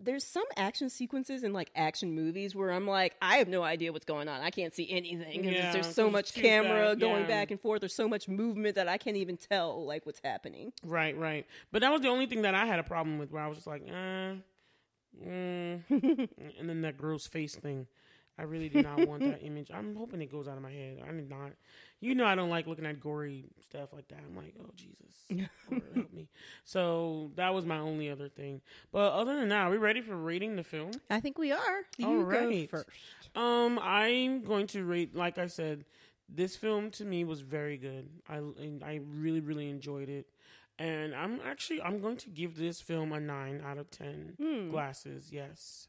there's some action sequences in like action movies where I'm like, I have no idea what's going on. I can't see anything. 'cause Yeah, there's so much camera going yeah. back and forth. There's so much movement that I can't even tell like what's happening. Right, right. But that was the only thing that I had a problem with, where I was just like, uh, mm. and then that gross face thing. I really did not want that image. I'm hoping it goes out of my head. I did not. You know, I don't like looking at gory stuff like that. I'm like, oh Jesus, Lord, help me. So that was my only other thing. But other than that, are we ready for rating the film? I think we are. You All go first. Um, I'm going to rate. Like I said, this film to me was very good. I and I really really enjoyed it, and I'm actually I'm going to give this film a nine out of ten Hmm. glasses. Yes.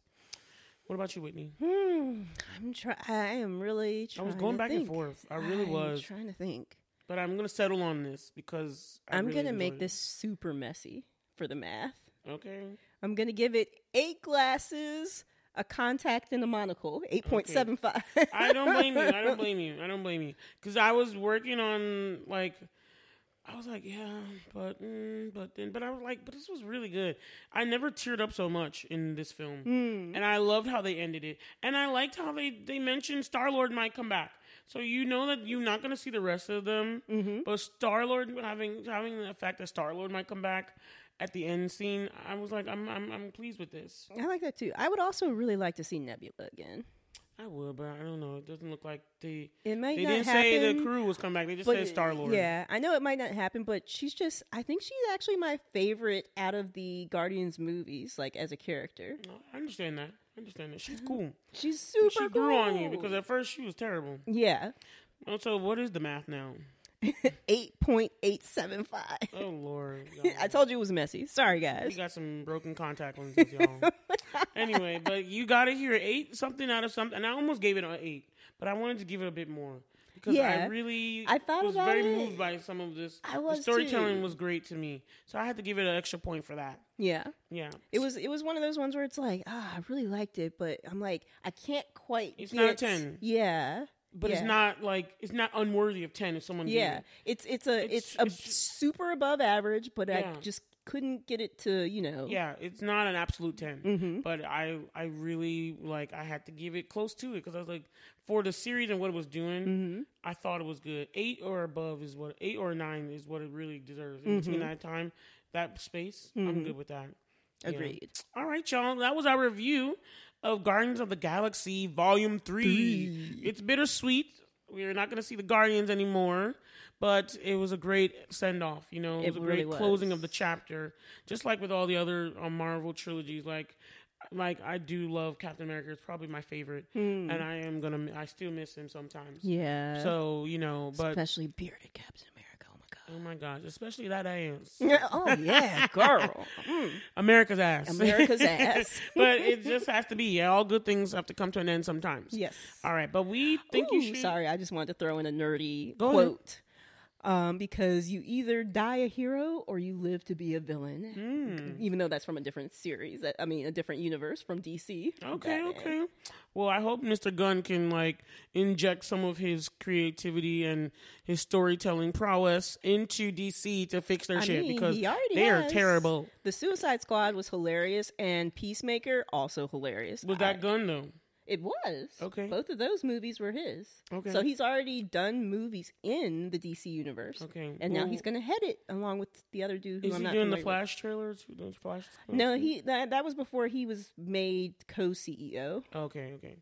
What about you, Whitney? Hmm. I'm try. I am really. I was going back and forth. I really I'm was, trying to think. but I'm going to settle on this because I I'm really gonna make enjoyed this super messy for the math. Okay. I'm gonna give it eight glasses, a contact, and a monocle. Eight point seven five. I don't blame you. I don't blame you. I don't blame you because I was working on like. I was like, yeah, but mm, but then, but I was like, but this was really good. I never teared up so much in this film, Hmm. and I loved how they ended it, and I liked how they they mentioned Star Lord might come back. So you know that you're not gonna see the rest of them, Mm-hmm. but Star Lord having having the fact that Star Lord might come back at the end scene, I was like, I'm I'm I'm pleased with this. I like that too. I would also really like to see Nebula again. I would, but I don't know. It doesn't look like they It might they not didn't happen. say the crew was coming back. They just said Star Lord. Yeah, I know it might not happen, but she's just. I think she's actually my favorite out of the Guardians movies, like as a character. No, I understand that. I understand that. She's cool. She's super. cool. she grew on you because at first she was terrible. yeah, so what is the math now? eight point eight seven five. Oh Lord, y'all. I told you it was messy. Sorry, we guys. got some broken contact lenses, y'all. anyway, but you got to hear eight something out of something, and I almost gave it an eight, but I wanted to give it a bit more because I really I thought was very it. moved by some of this. I was the storytelling too. was great to me, so I had to give it an extra point for that. Yeah, Yeah, it was. It was one of those ones where it's like, ah, I really liked it, but I'm like, I can't quite. It's get, not a 10. Yeah, but it's not like it's not unworthy of ten if someone. Yeah, it. it's it's a It's- it's, a it's super above average, but I just couldn't get it to you know. Yeah, it's not an absolute 10 Mhm. but I I really like I had to give it close to it because I was like for the series and what it was doing, Mm-hmm. I thought it was good. Eight or above is what eight or nine is what it really deserves. In between that time, that space, I'm good with that. Yeah. Agreed. All right, y'all. That was our review of Guardians of the Galaxy Volume Three. It's bittersweet. We're not going to see the Guardians anymore, but it was a great send off. You know, it, It was a really great closing of the chapter. Just like with all the other uh, Marvel trilogies, like. Like I do love Captain America. It's probably my favorite, and I am gonna. I still miss him sometimes. Hmm. Yeah. So you know, but especially bearded Captain America. Oh my gosh, especially that ass, oh yeah, girl. Mm. America's ass, America's ass. but it just has to be. Yeah, all good things have to come to an end sometimes. Yes. All right, but we think Ooh, you should. Sorry, I just wanted to throw in a nerdy Go ahead. Um, because you either die a hero or you live to be a villain. Hmm. Even though that's from a different series, I mean, a different universe from DC. Okay, Batman. okay. Well, I hope Mr. Gunn can like inject some of his creativity and his storytelling prowess into DC to fix their I shit mean, because they are terrible. The Suicide Squad was hilarious, and Peacemaker also hilarious. Was I- that Gunn though? It was. Okay. Both of those movies were his. Okay. So he's already done movies in the DC universe. Okay, And now he's going to head it along with the other dude who Is I'm he not doing the familiar with. Flash trailers? Those Flash? No, he that that was before he was made co-CEO. Okay, okay.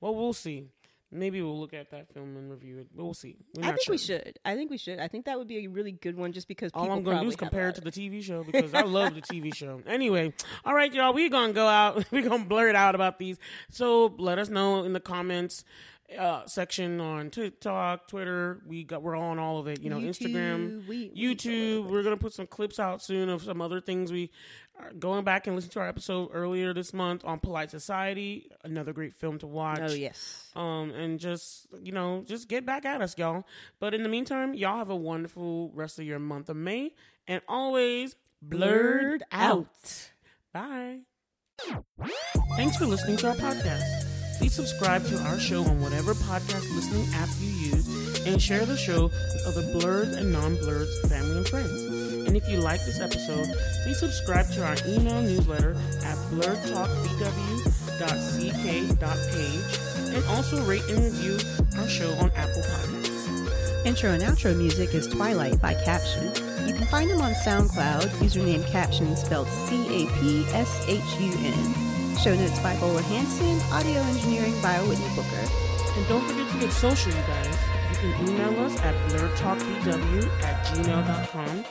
Well, we'll see. Maybe we'll look at that film and review it. But we'll see. I think we should. I think we should. I think that would be a really good one just because people All I'm going to do is compare it to the TV show because I love the TV show. Anyway, all right, y'all, we're going to go out. We're going to blur it out about these. So let us know in the comments uh, section on TikTok, Twitter. We got we're on all of it. You know, Instagram, YouTube, we- we YouTube. We're going to put some clips out soon of some other things we are going back and listen to our episode earlier this month on Polite Society. Another great film to watch Oh yes. um, and just you know, just get back at us, y'all. But in the meantime, y'all have a wonderful rest of your month of May, and always blerd, Blerd out. out. Bye. Thanks for listening to our podcast. Please subscribe to our show on whatever podcast listening app you use and share the show with other blerds and non-blerds family and friends. And if you like this episode, please subscribe to our email newsletter at blerdtalkbw.ck.page and also rate and review our show on Apple Podcasts. Intro and outro music is Twilight by Capshun. You can find them on SoundCloud, username Capshun spelled C A P S H U N. Show notes by Bola Hanson, audio engineering by Whitney Booker. And don't forget to get social, you guys. You can email us at blerdtalkbw at gmail.com.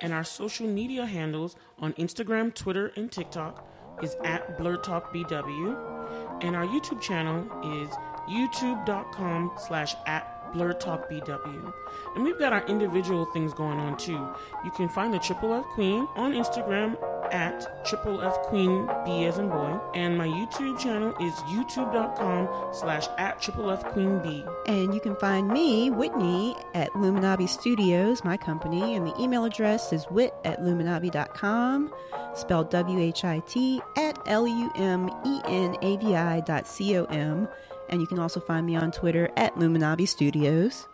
And our social media handles on Instagram, Twitter, and TikTok is at blerdtalkbw. And our YouTube channel is youtube.com slash at blerdtalkbw. And we've got our individual things going on too. You can find the Triple F Queen on Instagram at Triple F Queen B as in boy. And my YouTube channel is youtube.com slash at Triple F Queen B. And you can find me, Whitney, at Lumenavi Studios, my company, and the email address is whit at lumenavi.com, spelled W H I T, at L U M E N A V I dot C O M. And you can also find me on Twitter at Lumenavi Studios.